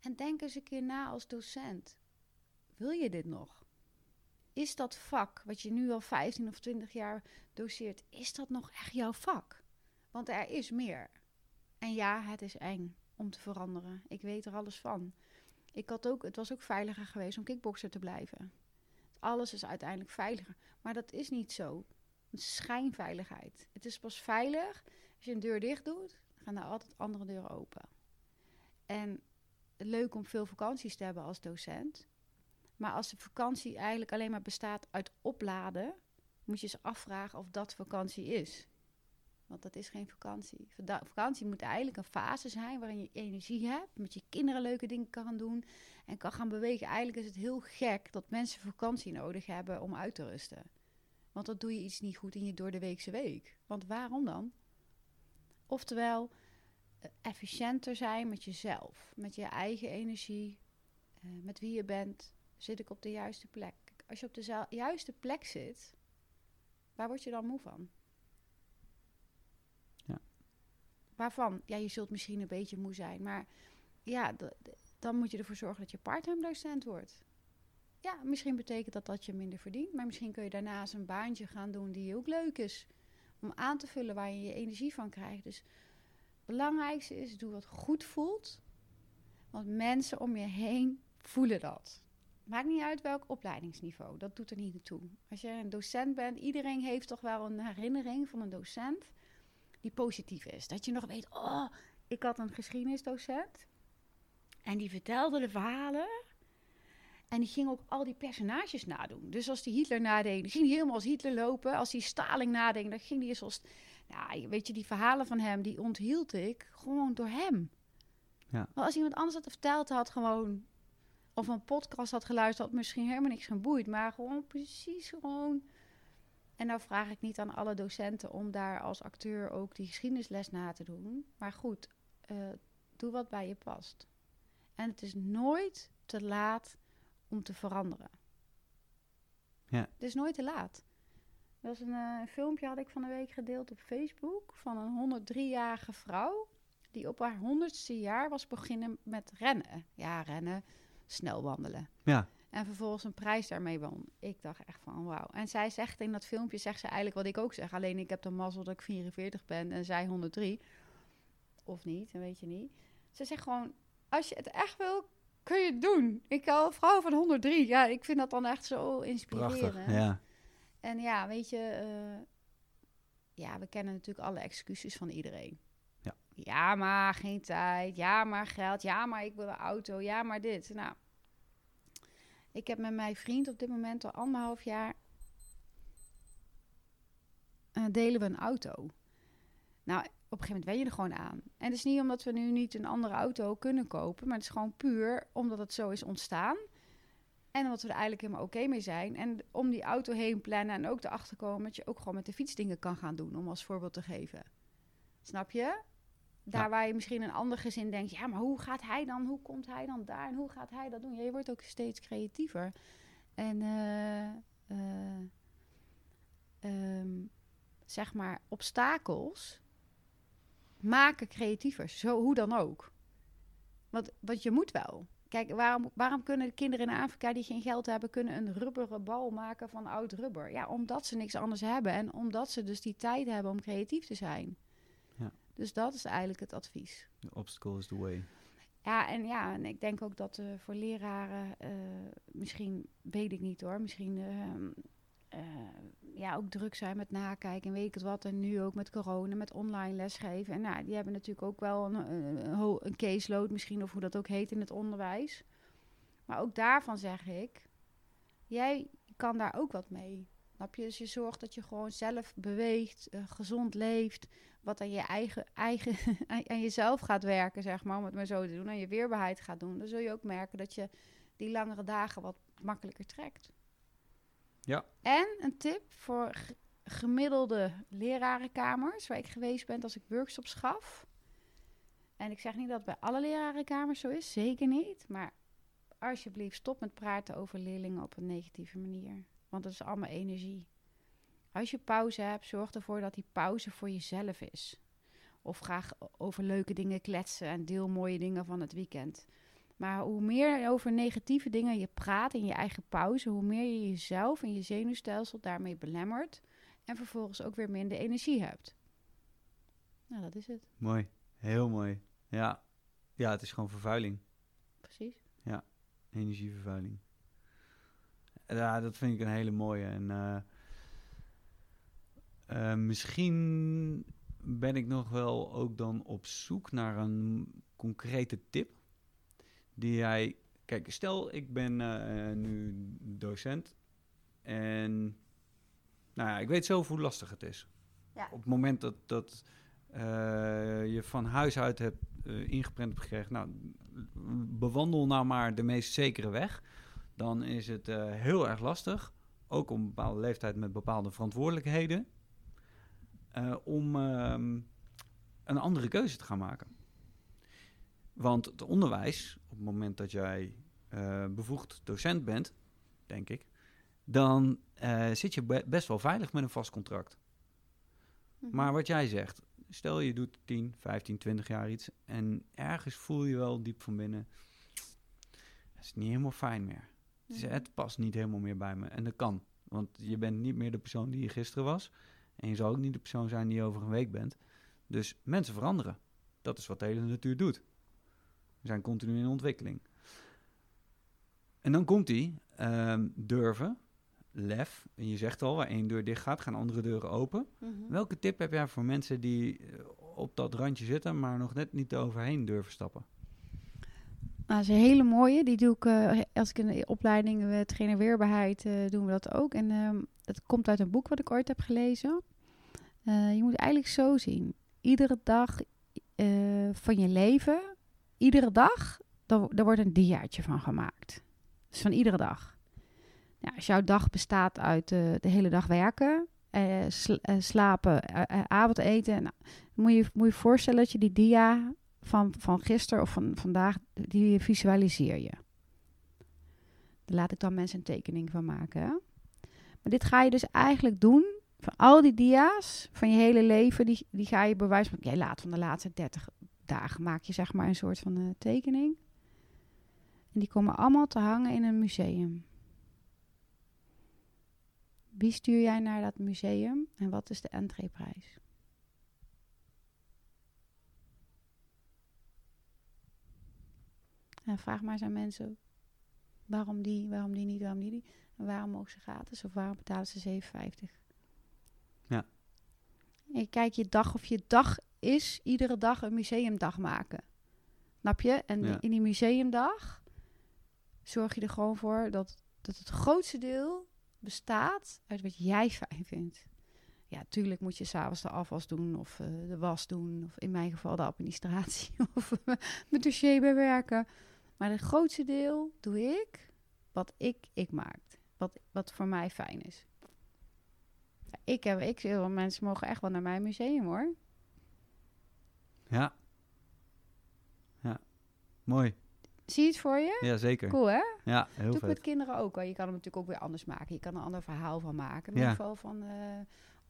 En denk eens een keer na als docent. Wil je dit nog? Is dat vak, wat je nu al 15 of 20 jaar doseert, is dat nog echt jouw vak? Want er is meer. En ja, het is eng om te veranderen. Ik weet er alles van. Ik had ook, het was ook veiliger geweest om kickbokser te blijven. Alles is uiteindelijk veiliger. Maar dat is niet zo. Schijnveiligheid. Het is pas veilig als je een deur dicht doet, gaan er altijd andere deuren open. En leuk om veel vakanties te hebben als docent. Maar als de vakantie eigenlijk alleen maar bestaat uit opladen, moet je eens afvragen of dat vakantie is. Want dat is geen vakantie. Vakantie moet eigenlijk een fase zijn waarin je energie hebt, met je kinderen leuke dingen kan doen en kan gaan bewegen. Eigenlijk is het heel gek dat mensen vakantie nodig hebben om uit te rusten. Want dan doe je iets niet goed in je door de weekse week. Want waarom dan? Oftewel, eh, efficiënter zijn met jezelf, met je eigen energie, eh, met wie je bent. Zit ik op de juiste plek? Als je op de juiste plek zit, waar word je dan moe van?
Ja.
Waarvan? Ja, je zult misschien een beetje moe zijn, maar ja, dan moet je ervoor zorgen dat je parttime docent wordt. Ja, misschien betekent dat dat je minder verdient, maar misschien kun je daarnaast een baantje gaan doen die ook leuk is. Om aan te vullen waar je je energie van krijgt. Dus het belangrijkste is, doe wat goed voelt. Want mensen om je heen voelen dat. Maakt niet uit welk opleidingsniveau, dat doet er niet naartoe. Als je een docent bent, iedereen heeft toch wel een herinnering van een docent die positief is. Dat je nog weet, oh, ik had een geschiedenisdocent en die vertelde de verhalen en die ging ook al die personages nadoen. Dus als die Hitler dan ging hij helemaal als Hitler lopen. Als die Stalin nadeed, dan ging hij zoals... Nou, weet je, die verhalen van hem, die onthield ik gewoon door hem.
Ja.
Maar als iemand anders dat verteld had, gewoon... Of een podcast had geluisterd, had misschien helemaal niks geboeid. Maar gewoon precies gewoon... En nou vraag ik niet aan alle docenten om daar als acteur ook die geschiedenisles na te doen. Maar goed, eh, doe wat bij je past. En het is nooit te laat om te veranderen.
Ja.
Het is nooit te laat. Er was een eh, filmpje had ik van de week gedeeld op Facebook van een 103-jarige vrouw die op haar honderdste jaar was beginnen met rennen. Ja, rennen, snel wandelen.
Ja.
En vervolgens een prijs daarmee won. Ik dacht echt van wauw. En zij zegt in dat filmpje, zegt ze eigenlijk wat ik ook zeg. Alleen ik heb de mazzel dat ik 44 ben en zij 103. Of niet, dat weet je niet. Ze zegt gewoon, als je het echt wil, kun je het doen. Ik al vrouw van 103. Ja, ik vind dat dan echt zo inspirerend.
Prachtig, ja.
En ja, weet je, eh, ja, we kennen natuurlijk alle excuses van iedereen.
Ja.
Ja, maar geen tijd. Ja, maar geld. Ja, maar ik wil een auto. Ja, maar dit. Nou, ik heb met mijn vriend op dit moment al anderhalf jaar eh, delen we een auto. Nou, op een gegeven moment wen je er gewoon aan. En het is niet omdat we nu niet een andere auto kunnen kopen, maar het is gewoon puur omdat het zo is ontstaan. En omdat we er eigenlijk helemaal oké mee zijn. En om die auto heen plannen en ook erachter komen dat je ook gewoon met de fiets dingen kan gaan doen, om als voorbeeld te geven. Snap je? Daar waar je misschien een ander gezin denkt, ja, maar hoe gaat hij dan? Hoe komt hij dan daar? En hoe gaat hij dat doen? Ja, je wordt ook steeds creatiever. En eh, eh, ehm, zeg maar, obstakels maken creatiever. Zo, hoe dan ook. Want, want je moet wel. Kijk, waarom, waarom kunnen de kinderen in Afrika die geen geld hebben, kunnen een rubberen bal maken van oud rubber? Ja, omdat ze niks anders hebben en omdat ze dus die tijd hebben om creatief te zijn. Dus dat is eigenlijk het advies.
The obstacle is the way.
Ja, en ja, en ik denk ook dat eh, voor leraren, eh, misschien weet ik niet hoor, misschien ehm, eh, ja, ook druk zijn met nakijken en weet ik het wat. En nu ook met corona, met online lesgeven. En nou, die hebben natuurlijk ook wel een, een, een, caseload misschien, of hoe dat ook heet in het onderwijs. Maar ook daarvan zeg ik, jij kan daar ook wat mee. Snap je? Dus je zorgt dat je gewoon zelf beweegt, gezond leeft, wat aan je eigen, eigen aan, aan jezelf gaat werken, zeg maar, om het maar zo te doen, aan je weerbaarheid gaat doen, dan zul je ook merken dat je die langere dagen wat makkelijker trekt.
Ja.
En een tip voor gemiddelde lerarenkamers, waar ik geweest ben als ik workshops gaf. En ik zeg niet dat het bij alle lerarenkamers zo is, zeker niet. Maar alsjeblieft, stop met praten over leerlingen op een negatieve manier. Want dat is allemaal energie. Als je pauze hebt, zorg ervoor dat die pauze voor jezelf is. Of ga g- over leuke dingen kletsen en deel mooie dingen van het weekend. Maar hoe meer over negatieve dingen je praat in je eigen pauze, hoe meer je jezelf en je zenuwstelsel daarmee belemmert. En vervolgens ook weer minder energie hebt. Nou, dat is het.
Mooi. Heel mooi. Ja. Ja, het is gewoon vervuiling.
Precies.
Energievervuiling. Ja, dat vind ik een hele mooie. En eh, eh, misschien ben ik nog wel ook dan op zoek naar een concrete tip. Die jij. Kijk, stel ik ben eh, nu docent. En. Nou ja, ik weet zelf hoe lastig het is.
Ja.
Op het moment dat, dat eh, je van huis uit hebt ingeprent gekregen. Nou, bewandel nou maar de meest zekere weg. Dan is het heel erg lastig. Ook op een bepaalde leeftijd met bepaalde verantwoordelijkheden. Eh, om ehm, een andere keuze te gaan maken. Want het onderwijs, op het moment dat jij eh, bevoegd docent bent, denk ik, dan eh, zit je be- best wel veilig met een vast contract.
Mhm.
Maar wat jij zegt, stel je doet 10, 15, 20 jaar iets en ergens voel je wel diep van binnen, het is niet helemaal fijn meer. Het, is, het past niet helemaal meer bij me. En dat kan, want je bent niet meer de persoon die je gisteren was. En je zal ook niet de persoon zijn die je over een week bent. Dus mensen veranderen. Dat is wat de hele natuur doet. We zijn continu in ontwikkeling. En dan komt die ehm, durven, lef. En je zegt al, waar één deur dicht gaat, gaan andere deuren open.
Mhm.
Welke tip heb jij voor mensen die eh, op dat randje zitten, maar nog net niet overheen durven stappen?
Nou, dat is een hele mooie. Die doe ik eh, als ik de opleiding uh, trainer weerbaarheid eh, doen we dat ook. En ehm, dat komt uit een boek wat ik ooit heb gelezen. Je moet eigenlijk zo zien. Iedere dag van je leven, iedere dag, daar, wordt een diaatje van gemaakt. Dus van iedere dag. Als jouw dag bestaat uit de hele dag werken, sl- slapen, avondeten. Nou, moet je moet je voorstellen dat je die dia van, van gisteren of van vandaag, die visualiseer je. Daar laat ik dan mensen een tekening van maken. Maar dit ga je dus eigenlijk doen van al die dia's van je hele leven, die, die ga je bewijzen. Jij laat van de laatste 30 dagen maak je zeg maar een soort van uh, tekening. En die komen allemaal te hangen in een museum. Wie stuur jij naar dat museum en wat is de entreeprijs? En vraag maar eens aan mensen waarom die, waarom die niet, waarom die niet. En waarom mogen ze gratis of waarom betalen ze 7,50?
Ja.
En je kijkt je dag of je dag is iedere dag een museumdag maken. Snap je? En
Ja.
in die museumdag zorg je er gewoon voor dat, dat het grootste deel bestaat uit wat jij fijn vindt. Ja, tuurlijk moet je s'avonds de afwas doen of eh, de was doen. Of in mijn geval de administratie of mijn dossier bewerken. Maar het grootste deel doe ik wat ik, ik maak. Wat, wat voor mij fijn is. Ik heb, ik, mensen mogen echt wel naar mijn museum hoor.
Ja. Ja. Mooi.
Zie je het voor je?
Ja, zeker.
Cool hè?
Ja, heel
Doe ik met kinderen ook. al. Je kan hem natuurlijk ook weer anders maken. Je kan er een ander verhaal van maken. In
Ja.
ieder geval van... eh,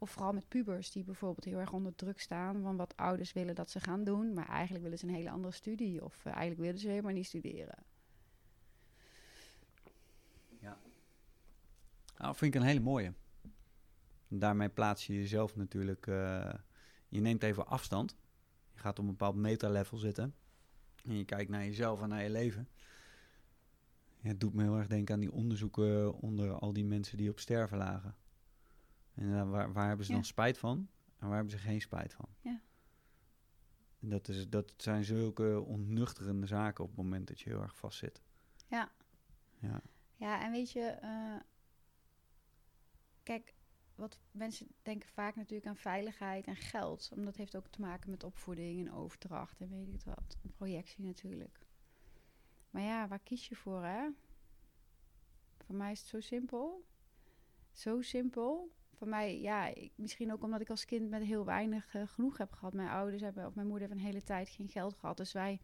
of vooral met pubers die bijvoorbeeld heel erg onder druk staan... van wat ouders willen dat ze gaan doen. Maar eigenlijk willen ze een hele andere studie. Of eh, eigenlijk willen ze helemaal niet studeren.
Nou, vind ik een hele mooie. Daarmee plaats je jezelf natuurlijk... eh, je neemt even afstand. Je gaat op een bepaald meta-level zitten. En je kijkt naar jezelf en naar je leven. Ja, het doet me heel erg denken aan die onderzoeken onder al die mensen die op sterven lagen. En waar, waar hebben ze
Ja.
dan spijt van? En waar hebben ze geen spijt van?
Ja.
En dat, is, dat zijn zulke ontnuchterende zaken op het moment dat je heel erg vastzit.
Ja.
Ja.
Ja, en weet je... eh, kijk, wat mensen denken vaak natuurlijk aan veiligheid en geld. Omdat dat heeft ook te maken met opvoeding en overdracht en weet ik het wat. En projectie natuurlijk. Maar ja, waar kies je voor, hè? Voor mij is het zo simpel. Zo simpel. Voor mij, ja, ik, misschien ook omdat ik als kind met heel weinig eh, genoeg heb gehad. Mijn ouders hebben, of mijn moeder heeft een hele tijd geen geld gehad. Dus wij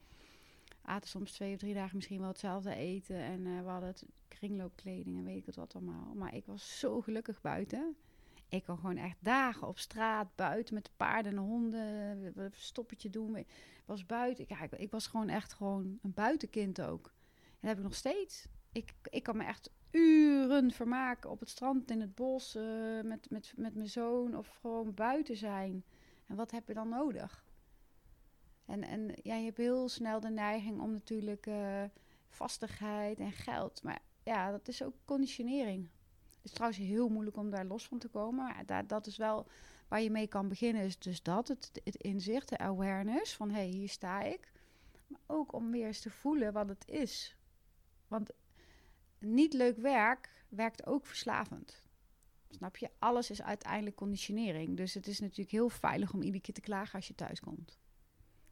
aten soms twee of drie dagen misschien wel hetzelfde eten. En eh, we hadden kringloopkleding en weet ik het wat allemaal. Maar ik was zo gelukkig buiten. Ik kon gewoon echt dagen op straat, buiten met de paarden en de honden. een Stoppetje doen. Ik was buiten. Ja, ik, ik was gewoon echt gewoon een buitenkind ook. En dat heb ik nog steeds. Ik, ik kan me echt uren vermaken op het strand, in het bos, eh, met, met, met mijn zoon of gewoon buiten zijn. En wat heb je dan nodig? En, en ja, je hebt heel snel de neiging om natuurlijk eh, vastigheid en geld. Maar ja, dat is ook conditionering. Het is trouwens heel moeilijk om daar los van te komen. Maar dat is wel waar je mee kan beginnen. Is dus dat, het, het inzicht, de awareness van hé, hey, hier sta ik. Maar ook om weer eens te voelen wat het is. Want niet leuk werk werkt ook verslavend. Snap je? Alles is uiteindelijk conditionering. Dus het is natuurlijk heel veilig om iedere keer te klagen als je thuis komt.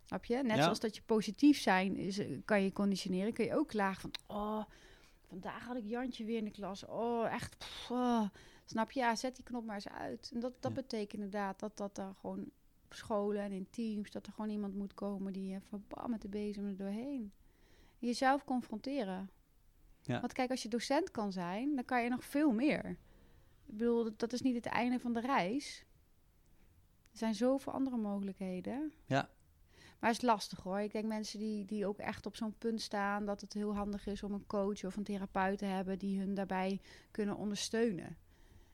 Snap je? Net
Ja.
zoals dat je positief zijn is, eh, kan je conditioneren. Kun je ook klagen van... Oh, vandaag had ik Jantje weer in de klas. Oh, echt. pff, oh. Snap je? Ja, zet die knop maar eens uit. En dat, dat
Ja.
betekent inderdaad dat dat er gewoon op scholen en in teams... dat er gewoon iemand moet komen die even bam met de bezem er doorheen. Jezelf confronteren.
Ja.
Want kijk, als je docent kan zijn, dan kan je nog veel meer. Ik bedoel, dat- is niet het einde van de reis. Er zijn zoveel andere mogelijkheden.
Ja.
Maar het is lastig hoor. Ik denk mensen die, die ook echt op zo'n punt staan... dat het heel handig is om een coach of een therapeut te hebben... die hun daarbij kunnen ondersteunen.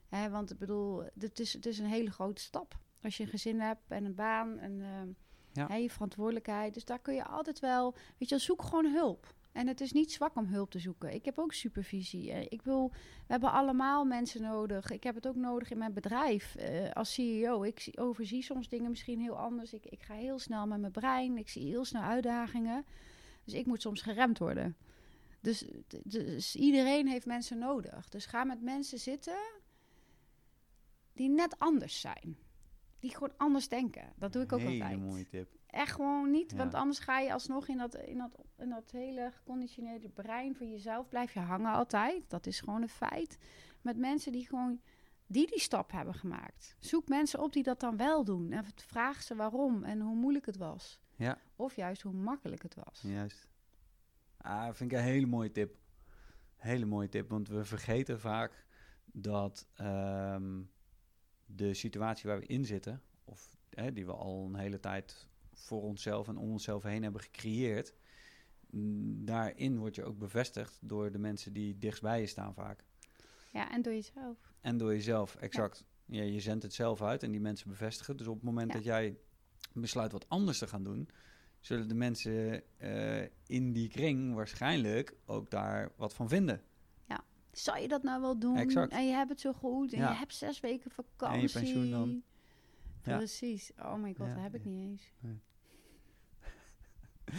Hè, want ik bedoel, het is, het is een hele grote stap. Als je een gezin hebt en een baan en ehm,
Ja.
hè, je verantwoordelijkheid. Dus daar kun je altijd wel... Weet je, zoek gewoon hulp. En het is niet zwak om hulp te zoeken. Ik heb ook supervisie. Eh, Ik wil, we hebben allemaal mensen nodig. Ik heb het ook nodig in mijn bedrijf eh, als CEO. Ik zie- overzie soms dingen misschien heel anders. Ik, ik ga heel snel met mijn brein. Ik zie heel snel uitdagingen. Dus ik moet soms geremd worden. Dus, dus iedereen heeft mensen nodig. Dus ga met mensen zitten die net anders zijn. Die gewoon anders denken. Dat doe ik ook
Hele
altijd
mooie tip.
Echt gewoon niet.
Ja.
Want anders ga je alsnog in dat, in, dat, in dat hele geconditioneerde brein van jezelf blijf je hangen altijd. Dat is gewoon een feit. Met mensen die gewoon die die stap hebben gemaakt. Zoek mensen op die dat dan wel doen. En vraag ze waarom en hoe moeilijk het was.
Ja.
Of juist hoe makkelijk het was.
Juist. Ah, vind ik een hele mooie tip. Hele mooie tip, want we vergeten vaak dat ehm, de situatie waar we in zitten, of hè, die we al een hele tijd voor onszelf en om onszelf heen hebben gecreëerd, mm, daarin word je ook bevestigd door de mensen die dichtstbij je staan vaak.
Ja, en door jezelf.
En door jezelf, exact. Ja. je zendt het zelf uit en die mensen bevestigen. Dus op het moment
Ja.
dat jij besluit wat anders te gaan doen, zullen de mensen eh, in die kring waarschijnlijk ook daar wat van vinden.
Zou je dat nou wel doen?
Exact.
En je hebt het zo goed. En
Ja.
je hebt zes weken vakantie.
pensioen dan. Ja.
Precies. Oh my god,
Ja,
dat heb ik
ja.
niet eens.
Nee,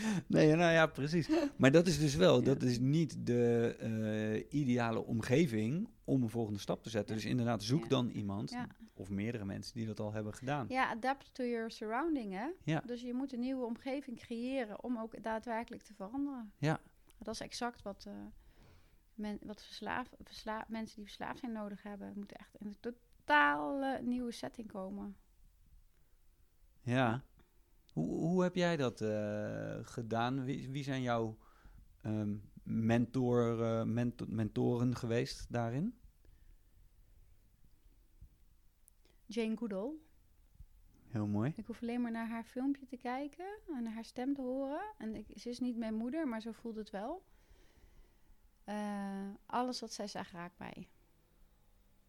nou ja, precies. Maar dat is dus wel,
Ja.
dat is niet de eh, ideale omgeving om een volgende stap te zetten. Dus inderdaad, zoek
Ja.
dan iemand
Ja.
of meerdere mensen die dat al hebben gedaan.
Ja, adapt to your surrounding, hè?
Ja.
Dus je moet een nieuwe omgeving creëren om ook daadwerkelijk te veranderen.
Ja.
Dat is exact wat, eh, men, wat verslaaf, versla, mensen die verslaafd zijn nodig hebben. Het moet echt in een totaal nieuwe setting komen.
Ja. Hoe, hoe heb jij dat eh, gedaan? Wie, wie zijn jouw ehm, mentor, eh, mento- mentoren geweest daarin?
Jane Goodall.
Heel mooi.
Ik hoef alleen maar naar haar filmpje te kijken en naar haar stem te horen. En ik, ze is niet mijn moeder, maar zo voelt het wel. Eh, alles wat zij zegt raakt mij.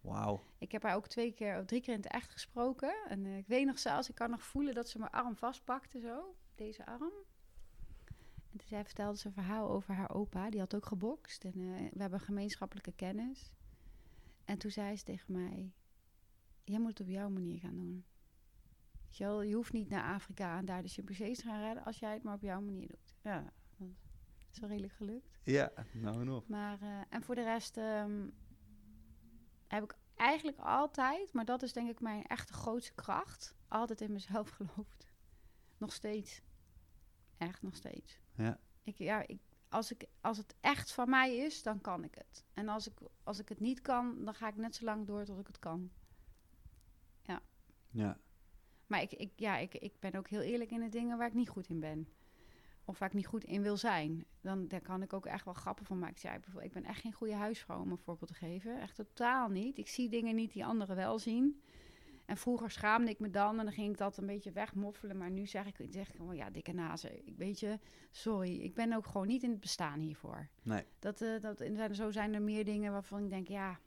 Wauw.
Ik heb haar ook twee keer of drie keer in het echt gesproken. En eh, ik weet nog zelfs, ik kan nog voelen dat ze mijn arm vastpakte zo. Deze arm. En toen zij vertelde ze een verhaal over haar opa. Die had ook gebokst. En eh, we hebben gemeenschappelijke kennis. En toen zei ze tegen mij... Jij moet het op jouw manier gaan doen. Weet je, wel, je hoeft niet naar Afrika en daar de chimpansees te gaan redden... als jij het maar op jouw manier doet. Ja, dat is wel redelijk gelukt.
Ja, nou en nog.
Maar, eh, en voor de rest ehm, heb ik eigenlijk altijd, maar dat is denk ik mijn echte grootste kracht, altijd in mezelf geloofd. Nog steeds. Echt nog steeds.
Ja.
Ik, ja, ik, als, ik, als het echt van mij is, dan kan ik het. En als ik, als ik het niet kan, dan ga ik net zo lang door tot ik het kan.
Ja.
Maar ik, ik, ja, ik, ik ben ook heel eerlijk in de dingen waar ik niet goed in ben. Of waar ik niet goed in wil zijn. Dan daar kan ik ook echt wel grappen van maken. Ik, zei, bijvoorbeeld, ik ben echt geen goede huisvrouw om een voorbeeld te geven. Echt totaal niet. Ik zie dingen niet die anderen wel zien. En vroeger schaamde ik me dan en dan ging ik dat een beetje wegmoffelen. Maar nu zeg ik, zeg ik gewoon, ja, dikke nazen. Ik weet je, sorry. Ik ben ook gewoon niet in het bestaan hiervoor.
Nee.
Dat, eh, dat, en zo zijn er meer dingen waarvan ik denk, ja,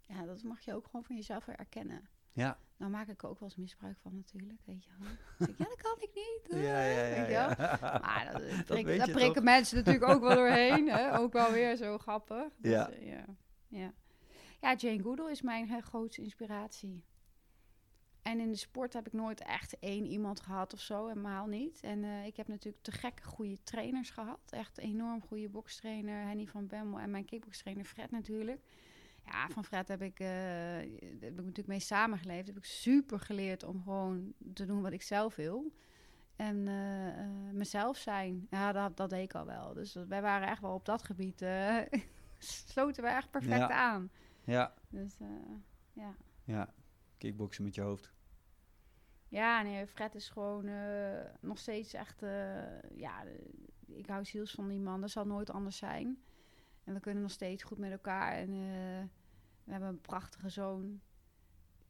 ja, dat mag je ook gewoon van jezelf weer erkennen.
Ja.
Nou maak ik er ook wel eens misbruik van natuurlijk, weet je wel. Ja, dat kan ik niet.
Ja, ja, ja.
Weet je wel?
ja.
Maar dat, dat,
Dat
prik-
weet
daar
je
prikken
toch?
mensen natuurlijk ook wel doorheen. Hè? Ook wel weer zo grappig. Dus,
Ja.
eh, ja. ja. Ja, Jane Goodall is mijn eh, grootste inspiratie. En in de sport heb ik nooit echt één iemand gehad of zo, helemaal niet. En eh, ik heb natuurlijk te gekke goede trainers gehad. Echt enorm goede bokstrainer, Henny van Bemmel en mijn kickbokstrainer Fred natuurlijk. Ja, van Fred heb ik, daar heb ik natuurlijk mee samengeleefd. Heb ik super geleerd om gewoon te doen wat ik zelf wil. En eh, eh, mezelf zijn. Ja, dat, dat deed ik al wel. Dus wij waren echt wel op dat gebied. sloten we echt perfect
Ja.
aan.
ja.
Dus ja.
Ja. Kickboksen met je hoofd.
Ja, nee, Fred is gewoon nog steeds echt... ja, ik hou ziels van die man. Dat zal nooit anders zijn. En we kunnen nog steeds goed met elkaar. En eh, we hebben een prachtige zoon.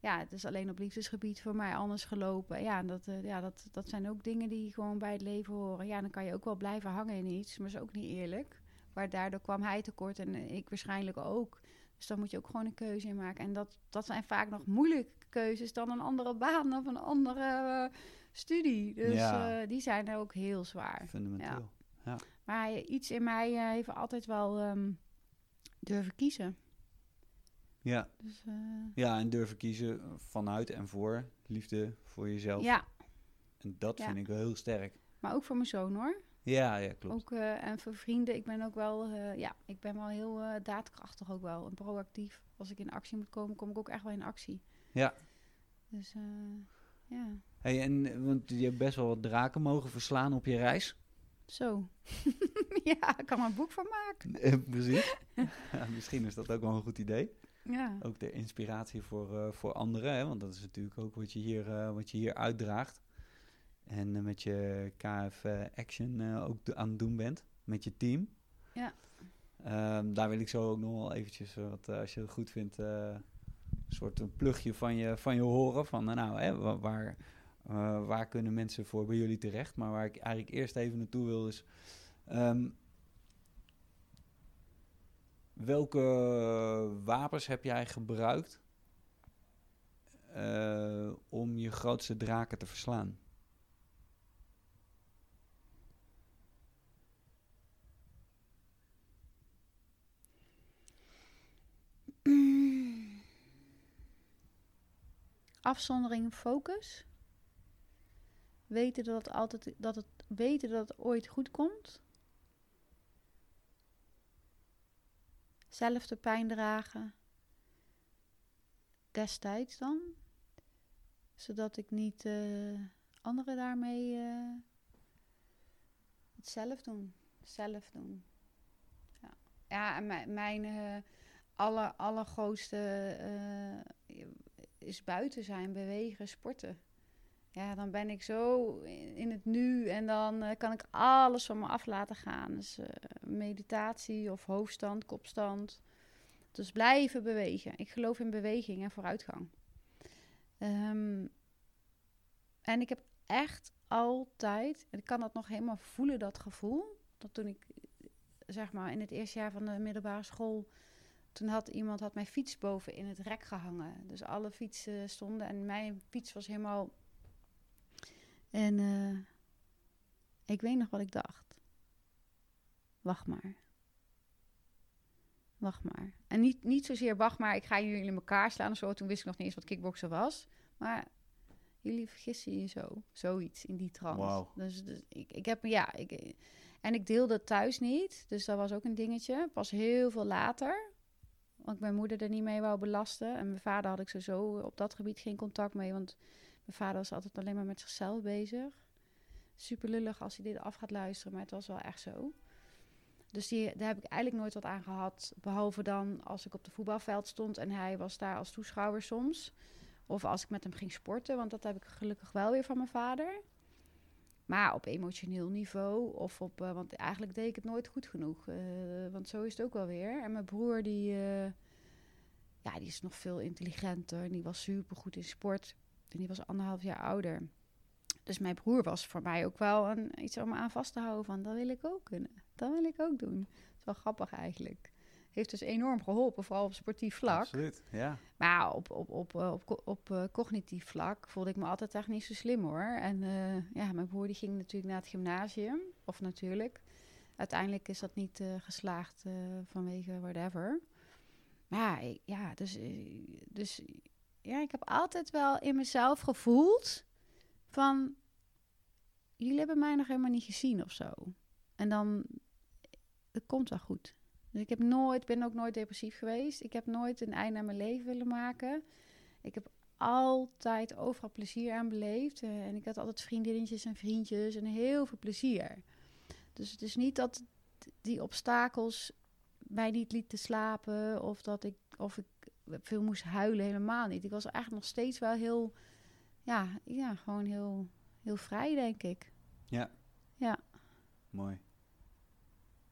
Ja, het is alleen op liefdesgebied voor mij anders gelopen. Ja, en dat, eh, ja dat, dat zijn ook dingen die gewoon bij het leven horen. Ja, dan kan je ook wel blijven hangen in iets. Maar is ook niet eerlijk. Maar daardoor kwam hij tekort en eh, ik waarschijnlijk ook. Dus dan moet je ook gewoon een keuze in maken. En dat, dat zijn vaak nog moeilijke keuzes dan een andere baan of een andere studie. Dus
Ja.
die zijn er ook heel zwaar.
Fundamenteel.
Maar iets in mij eh, heeft altijd wel ehm, durven kiezen.
Ja.
Dus, eh,
ja, en durven kiezen vanuit en voor liefde voor jezelf.
ja,
En dat
Ja.
vind ik wel heel sterk.
maar ook voor mijn zoon hoor.
Ja, ja, klopt.
Ook, eh, en voor vrienden. Ik ben ook wel, ja, ik ben wel heel daadkrachtig ook wel. En proactief. Als ik in actie moet komen, kom ik ook echt wel in actie.
Ja.
Dus ja,
Hey, en want je hebt best wel wat draken mogen verslaan op je reis.
Zo. ja, ik kan er een boek van maken.
Eh, Precies. ja, misschien is dat ook wel een goed idee.
Ja,
Ook de inspiratie voor, eh, voor anderen, hè? want dat is natuurlijk ook wat je hier, eh, wat je hier uitdraagt. En met je KF Action ook aan het doen bent. Met je team.
Ja.
Ehm, daar wil ik zo ook nog wel eventjes, wat, als je het goed vindt, een soort een plugje van je, van je horen. Van nou, hè, wa- waar, eh, waar kunnen mensen voor bij jullie terecht? Maar waar ik eigenlijk eerst even naartoe wil is... ehm, welke wapens heb jij gebruikt eh, om je grootste draken te verslaan?
Afzondering, focus. Weten dat het altijd dat het weten dat het ooit goed komt. Zelf de pijn dragen. Destijds dan. Zodat ik niet eh, anderen daarmee eh, het zelf doen. Zelf doen. Ja, ja en mijn, mijn eh, aller, allergrootste is buiten zijn, bewegen, sporten. Ja, dan ben ik zo in het nu en dan eh, kan ik alles van me af laten gaan. Dus eh, meditatie of hoofdstand, kopstand. Dus blijven bewegen. Ik geloof in beweging en vooruitgang. Ehm, en ik heb echt altijd, en ik kan dat nog helemaal voelen, dat gevoel. Dat toen ik, zeg maar, in het eerste jaar van de middelbare school toen had iemand had mijn fiets boven in het rek gehangen. Dus alle fietsen stonden en mijn fiets was helemaal. En eh, ik weet nog wat ik dacht. Wacht maar. Wacht maar. En niet, niet zozeer wacht maar, ik ga jullie in elkaar slaan of zo. Toen wist ik nog niet eens wat kickboksen was. Maar jullie vergissen je zo. Zoiets in die trant.
Wauw.
Dus, dus ik, ik heb, ja, ik, en ik deelde het thuis niet. Dus dat was ook een dingetje. Pas heel veel later. Want mijn moeder er niet mee wou belasten. En mijn vader had ik sowieso op dat gebied geen contact mee. Want mijn vader was altijd alleen maar met zichzelf bezig. Super lullig als hij dit af gaat luisteren, maar het was wel echt zo. Dus die, daar heb ik eigenlijk nooit wat aan gehad. Behalve dan als ik op de voetbalveld stond en hij was daar als toeschouwer soms. Of als ik met hem ging sporten, want dat heb ik gelukkig wel weer van mijn vader. Maar op emotioneel niveau of op... eh, want eigenlijk deed ik het nooit goed genoeg. eh, want zo is het ook wel weer. En mijn broer die... eh, ja, die is nog veel intelligenter. En die was super goed in sport. En die was anderhalf jaar ouder. Dus mijn broer was voor mij ook wel een, iets om aan vast te houden. Van, dat wil ik ook kunnen. Dat wil ik ook doen. Dat is wel grappig eigenlijk. Heeft dus enorm geholpen, vooral op sportief vlak.
Absoluut, ja.
Maar op, op, op, eh, op, eh, cognitief vlak voelde ik me altijd echt niet zo slim hoor. En eh, ja, mijn broer die ging natuurlijk naar het gymnasium. Of natuurlijk. Uiteindelijk is dat niet geslaagd vanwege whatever. Maar ja, ik- ja dus, dus ja, ik heb altijd wel in mezelf gevoeld van... Jullie hebben mij nog helemaal niet gezien of zo. En dan, het komt wel goed. Dus ik heb nooit, ben ook nooit depressief geweest. Ik heb nooit een einde aan mijn leven willen maken. Ik heb altijd overal plezier aan beleefd. Eh, en ik had altijd vriendinnetjes en vriendjes en heel veel plezier. Dus het is niet dat die obstakels mij niet lieten slapen of dat ik, of ik veel moest huilen, helemaal niet. Ik was eigenlijk nog steeds wel heel, ja, ja gewoon heel, heel vrij, denk ik.
Ja.
Ja.
Mooi.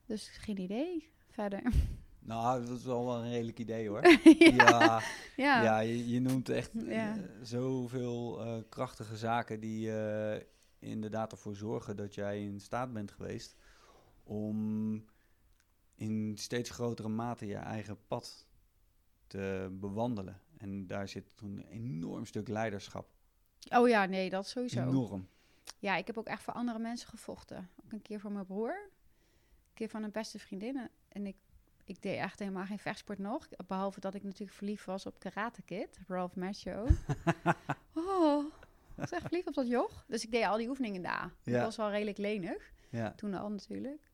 Dus geen idee verder.
Nou, dat is wel wel een redelijk idee hoor.
ja.
ja,
ja.
ja je, je noemt echt
Ja.
eh, zoveel eh, krachtige zaken die eh, inderdaad ervoor zorgen dat jij in staat bent geweest om in steeds grotere mate je eigen pad te bewandelen. En daar zit een enorm stuk leiderschap.
Oh ja, nee, dat sowieso.
Enorm.
Ja, ik heb ook echt voor andere mensen gevochten. Ook een keer voor mijn broer. Een keer van een beste vriendin. En ik, ik deed echt helemaal geen vechtsport nog. Behalve dat ik natuurlijk verliefd was op Karate Kid. Ralph Macchio. oh, ik was echt verliefd op dat joch. Dus ik deed al die oefeningen daar. Ik
Ja.
was wel redelijk lenig.
Ja,
Toen al natuurlijk.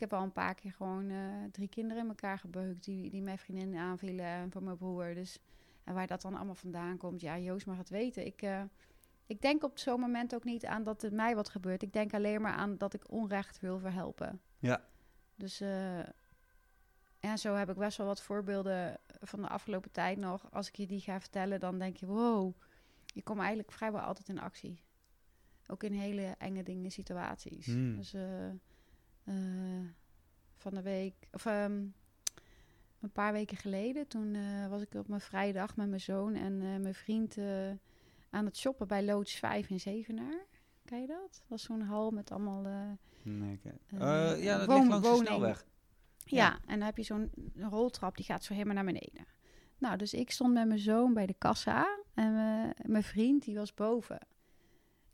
Ik heb al een paar keer gewoon eh, drie kinderen in elkaar gebeukt. Die, die mijn vriendin aanvielen en voor mijn broer. Dus, en waar dat dan allemaal vandaan komt. Ja, Joost mag het weten. Ik... eh, ik denk op zo'n moment ook niet aan dat er mij wat gebeurt. Ik denk alleen maar aan dat ik onrecht wil verhelpen.
Ja.
Dus eh, en zo heb ik best wel wat voorbeelden van de afgelopen tijd nog. Als ik je die ga vertellen, dan denk je, wow, ik kom eigenlijk vrijwel altijd in actie. Ook in hele enge dingen, situaties.
Hmm.
Dus eh, van de week, of ehm, een paar weken geleden, toen eh, was ik op mijn vrije dag met mijn zoon en eh, mijn vriend aan het shoppen bij Loods 5 in Zevenaar. Ken je dat? Dat is zo'n hal met allemaal...
Nee, ja, dat
woon-
ligt langs de snelweg.
Ja,
Ja.
en dan heb je zo'n roltrap, die gaat zo helemaal naar beneden. Nou, dus ik stond met mijn zoon bij de kassa en mijn- mijn vriend, die was boven.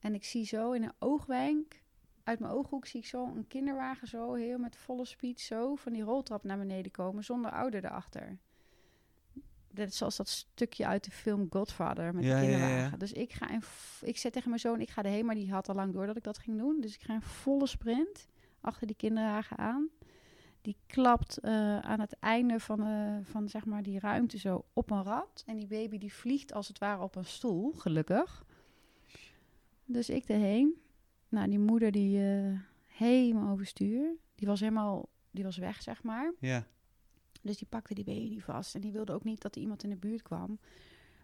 En ik zie zo in een oogwenk, uit mijn ooghoek zie ik zo een kinderwagen zo heel met volle speed zo van die roltrap naar beneden komen, zonder ouder erachter. Dat is zoals dat stukje uit de film Godfather met
Ja,
de
ja, ja.
kinderwagen. Dus ik ga in, ik zeg tegen mijn zoon, ik ga erheen, maar die had al lang door dat ik dat ging doen. Dus ik ga in volle sprint achter die kinderwagen aan. Die klapt eh, aan het einde van, eh, van zeg maar die ruimte zo op een rad. En die baby die vliegt als het ware op een stoel, gelukkig. Dus ik erheen. Nou, die moeder die eh, helemaal overstuur. Die was helemaal, die was weg, zeg maar.
Ja.
Dus die pakte die baby vast. En die wilde ook niet dat er iemand in de buurt kwam.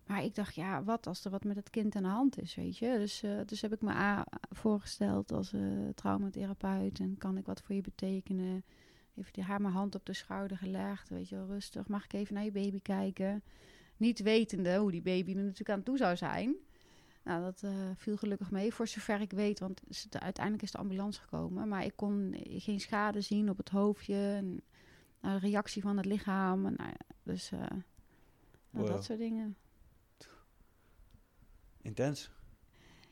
Maar ik dacht, ja, wat als er wat met het kind aan de hand is, weet je. Dus, eh, dus heb ik me a- voorgesteld als eh, traumatherapeut. En kan ik wat voor je betekenen? Heeft die haar mijn hand op de schouder gelegd. Weet je wel, rustig. Mag ik even naar je baby kijken? Niet wetende hoe die baby er natuurlijk aan toe zou zijn. Nou, dat eh, viel gelukkig mee, voor zover ik weet. Want uiteindelijk is de ambulance gekomen. Maar ik kon geen schade zien op het hoofdje. En, nou, reactie van het lichaam. En, nou, dus eh, nou,
Wow.
dat soort dingen.
Intens.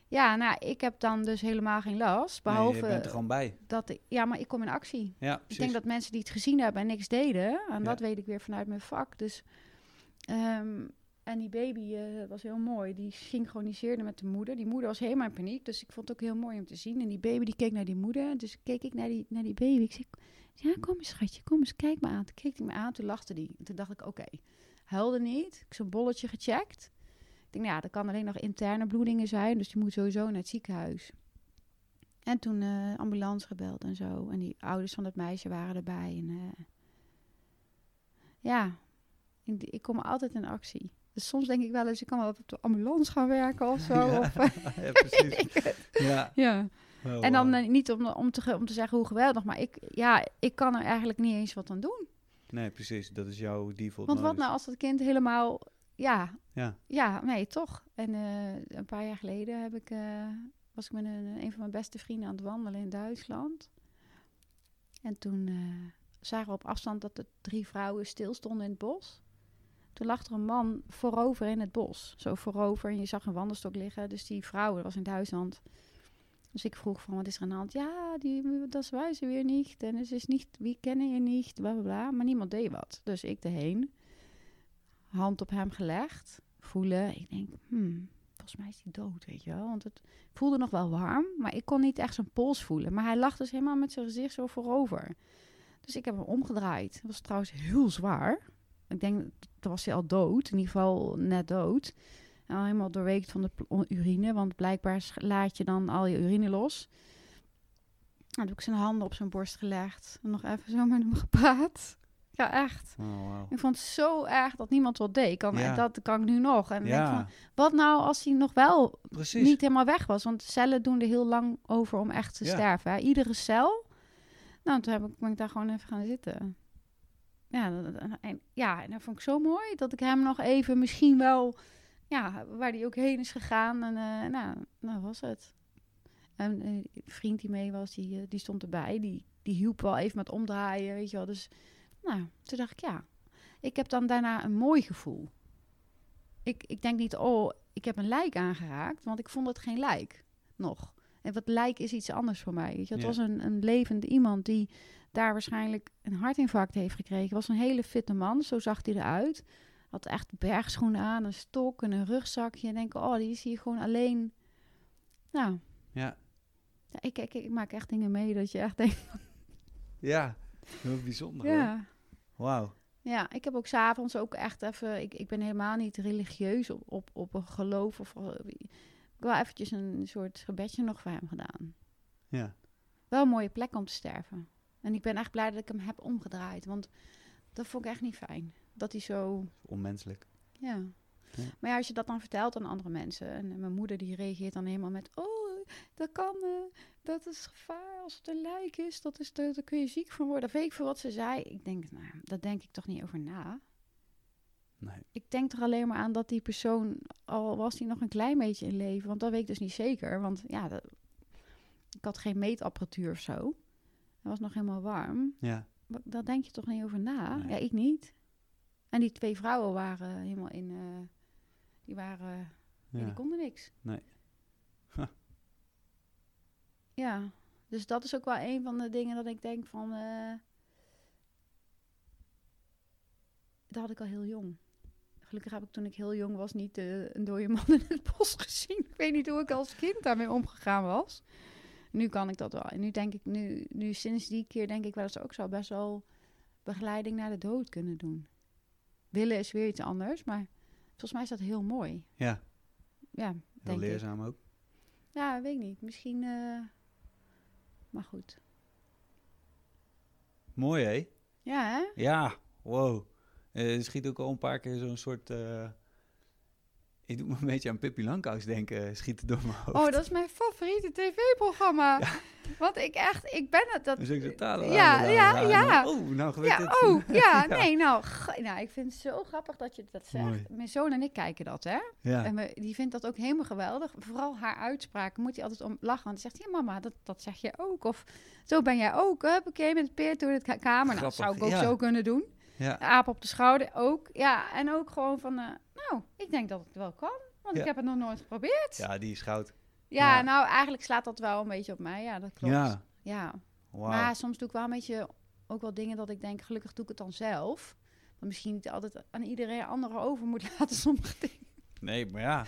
Ja, nou, ik heb dan dus helemaal geen last.
Nee,
Behalve
je bent er gewoon bij.
dat ik... Ja, maar ik kom in actie.
Ja,
Ik denk dat mensen die het gezien hebben en niks deden, en
Ja.
dat weet ik weer vanuit mijn vak. Dus, ehm, en die baby eh, dat was heel mooi. Die synchroniseerde met de moeder. Die moeder was helemaal in paniek, dus ik vond het ook heel mooi om te zien. En die baby die keek naar die moeder, dus keek ik naar die, naar die baby. Ik zei, ja, kom eens schatje, kom eens, kijk me aan. Toen keek hij me aan, toen lachte die. Toen dacht ik, oké, huilde niet. Ik heb zo'n bolletje gecheckt. Ik denk, nou ja, er kan alleen nog interne bloedingen zijn, dus die moet sowieso naar het ziekenhuis. En toen eh, ambulance gebeld en zo. En die ouders van het meisje waren erbij. En, eh, ja, ik, ik kom altijd in actie. Dus soms denk ik wel eens, ik kan wel op de ambulance gaan werken of zo.
Ja.
Of,
ja, precies. Ja.
ja.
Oh,
En dan eh, niet om, om, te, om te zeggen hoe geweldig, maar ik, ja, ik kan er eigenlijk niet eens wat aan doen.
Nee, precies. Dat is jouw default
Want wat nou als dat kind helemaal, ja,
Ja.
ja, nee, toch. En eh, een paar jaar geleden heb ik, eh, was ik met een, een van mijn beste vrienden aan het wandelen in Duitsland. En toen zagen we op afstand dat er drie vrouwen stilstonden in het bos. Toen lag er een man voorover in het bos. Zo voorover en je zag een wandelstok liggen. Dus die vrouw, dat was in Duitsland. Dus ik vroeg van, wat is er aan de hand? Ja, die, dat wij ze weer niet. En het is niet, wie kennen je niet, bla bla bla. Maar niemand deed wat. Dus ik erheen. Hand op hem gelegd. Voelen. Ik denk, hmm, volgens mij is hij dood, weet je wel. Want het voelde nog wel warm. Maar ik kon niet echt zijn pols voelen. Maar hij lag dus helemaal met zijn gezicht zo voorover. Dus ik heb hem omgedraaid. Dat was trouwens heel zwaar. Ik denk, toen was hij al dood. In ieder geval net dood. En al helemaal doorweekt van de urine. Want blijkbaar laat je dan al je urine los. Nou, toen heb ik zijn handen op zijn borst gelegd. En nog even zo met hem gepraat. Ja, echt.
Oh.
Ik vond het zo erg dat niemand wat deed. Kan,
Ja.
Dat kan ik nu nog. En denk
Ja,
van, wat nou als hij nog wel
precies.
niet helemaal weg was? Want cellen doen er heel lang over om echt te
Ja.
sterven. Hè? Iedere cel. Nou, toen heb ik, ben ik daar gewoon even gaan zitten. Ja, en, ja, en dat vond ik zo mooi dat ik hem nog even misschien wel, ja, waar hij ook heen is gegaan. En eh, nou, nou was het. En eh, een vriend die mee was, die, eh, die stond erbij. Die, die hielp wel even met omdraaien, weet je wel. Dus, nou, toen dacht ik, ja, ik heb dan daarna een mooi gevoel. Ik, ik denk niet, oh, ik heb een lijk aangeraakt, want ik vond het geen lijk nog. En wat lijk is iets anders voor mij. Weet je? Het
Ja.
was een, een levende iemand die daar waarschijnlijk een hartinfarct heeft gekregen. Was een hele fitte man, zo zag hij eruit. Had echt bergschoenen aan, een stok en een rugzakje. En denk, oh, die is hier gewoon alleen. Nou,
Ja.
ja, ik, ik, ik maak echt dingen mee dat je echt denkt,
Ja. Heel bijzonder
ja.
Wauw.
Ja, ik heb ook s'avonds ook echt even... Ik, ik ben helemaal niet religieus op, op, op een geloof of... Ik wil eventjes een soort gebedje nog voor hem gedaan.
Ja.
Wel een mooie plek om te sterven. En ik ben echt blij dat ik hem heb omgedraaid. Want dat vond ik echt niet fijn. Dat hij zo...
Onmenselijk.
Ja.
Ja.
Maar ja, als je dat dan vertelt aan andere mensen... En mijn moeder die reageert dan helemaal met... Oh, dat kan, eh, dat is gevaar als het een lijk is. Dat is daar kun je ziek van worden. Weet ik veel wat ze zei. Ik denk, nou, daar denk ik toch niet over na.
Nee.
Ik denk er alleen maar aan dat die persoon, al was die nog een klein beetje in leven, want dat weet ik dus niet zeker. Want ja, dat- ik had geen meetapparatuur of zo. Het was nog helemaal warm.
Ja.
Daar denk je toch niet over na?
Nee.
Ja, ik niet. En die twee vrouwen waren helemaal in, eh, die waren, ja.
ja.
die konden niks.
Nee. Huh.
Ja, dus dat is ook wel een van de dingen dat ik denk van, eh, dat had ik al heel jong. Gelukkig heb ik toen ik heel jong was niet eh, een dode man in het bos gezien. Ik weet niet hoe ik als kind daarmee omgegaan was. Nu kan ik dat wel. En nu denk ik, nu, nu sinds die keer denk ik wel eens ook zo best wel begeleiding naar de dood kunnen doen. Willen is weer iets anders, maar volgens mij is dat heel mooi.
Ja,
Ja,
heel
denk ik.
leerzaam ook.
Ja, weet ik niet. Misschien, eh, maar goed.
Mooi, hè?
Ja, hè?
Ja, wow. Eh, er schiet ook al een paar keer zo'n soort... eh, ik doe me een beetje aan Pippi Langkous denken, schieten door mijn hoofd.
Oh, dat is mijn favoriete tv-programma. Want ik echt, ik ben het. Dat,
Dan zeg ik la-
ja, ja,
la-
ja.
Oh, nou gebeurt
Ja,
dit.
oh, ja,
Ja.
nee, nou, nou, ik vind het zo grappig dat je dat zegt.
Mooi.
Mijn zoon en ik kijken dat, hè.
Ja,
En die vindt dat ook helemaal geweldig. Vooral haar uitspraken moet hij altijd om lachen. Want hij zegt, ja mama, dat, dat zeg je ook. Of zo ben jij ook, huppakee, met het peert door de ka- kamer. Nou, dat zou ik
Grappig,
ook
ja.
zo kunnen doen.
Ja.
Aap op de schouder ook. Ja, en ook gewoon van, eh, nou, ik denk dat het wel kan. Want
Ja.
ik heb het nog nooit geprobeerd. Ja,
die is goud. Ja.
nou, eigenlijk slaat dat wel een beetje op mij. Ja, dat klopt.
Ja,
ja. Maar soms doe ik wel een beetje ook wel dingen dat ik denk, gelukkig doe ik het dan zelf. Maar misschien niet altijd aan iedereen anderen over moet laten sommige dingen.
Nee, maar ja.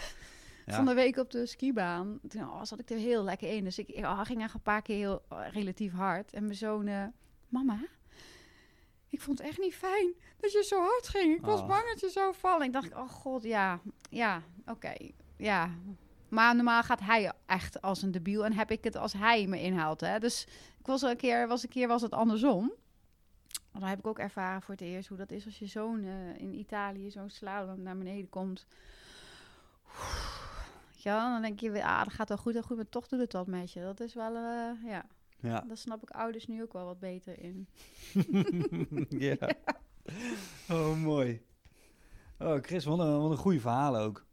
Ja.
Van de week op de skibaan, toen oh, zat ik er heel lekker in. Dus ik oh, ging echt een paar keer heel oh, relatief hard. En mijn zoon, eh, mama, ik vond het echt niet fijn dat je zo hard ging. Ik was
Oh.
bang dat je zou vallen. Ik dacht, oh god, ja, ja, oké, ja. Maar normaal gaat hij echt als een debiel en heb ik het als hij me inhaalt. Hè? Dus ik was een keer, was een keer was het andersom. Dan heb ik ook ervaren voor het eerst hoe dat is als je zo'n eh, in Italië zo'n slalom naar beneden komt. Ja, dan denk je ah, dat gaat wel goed en goed, maar toch doet het wat met je. Dat is wel, eh, ja,
Ja.
daar snap ik ouders nu ook wel wat beter in.
ja. Oh, mooi. Oh, Chris, wat een, wat een goede verhaal ook.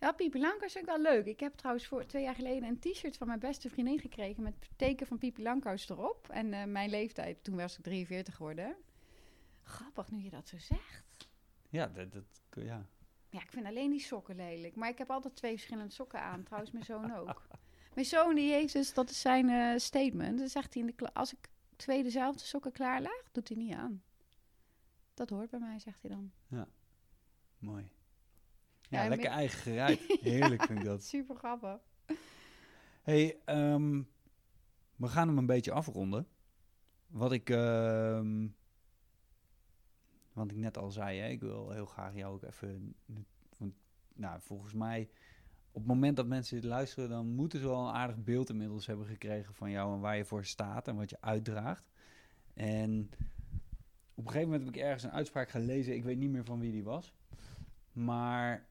Ja, Pipi Langkous vind ik wel leuk. Ik heb trouwens voor twee jaar geleden een t-shirt van mijn beste vriendin gekregen met het teken van Pipi Langkous erop. En eh, mijn leeftijd, toen was ik 43 geworden. Grappig nu je dat zo zegt.
Ja, dat, dat ja.
Ja, ik vind alleen die sokken lelijk. Maar ik heb altijd twee verschillende sokken aan. Trouwens, mijn zoon ook. Mijn zoon, die dus, dat is zijn eh, statement. Dan zegt hij in de kla- als ik twee dezelfde sokken klaarleg, doet hij niet aan. Dat hoort bij mij, zegt hij dan.
Mooi. Ja,
Ja,
lekker eigen gereid. Heerlijk vind ik dat.
Super grappig.
hey, ehm, we gaan hem een beetje afronden. Wat ik, ehm, wat ik net al zei, hè, ik wil heel graag jou ook even... Want, nou, volgens mij, op het moment dat mensen dit luisteren... dan moeten ze wel een aardig beeld inmiddels hebben gekregen van jou... en waar je voor staat en wat je uitdraagt. En op een gegeven moment heb ik ergens een uitspraak gelezen. Ik weet niet meer van wie die was. Maar...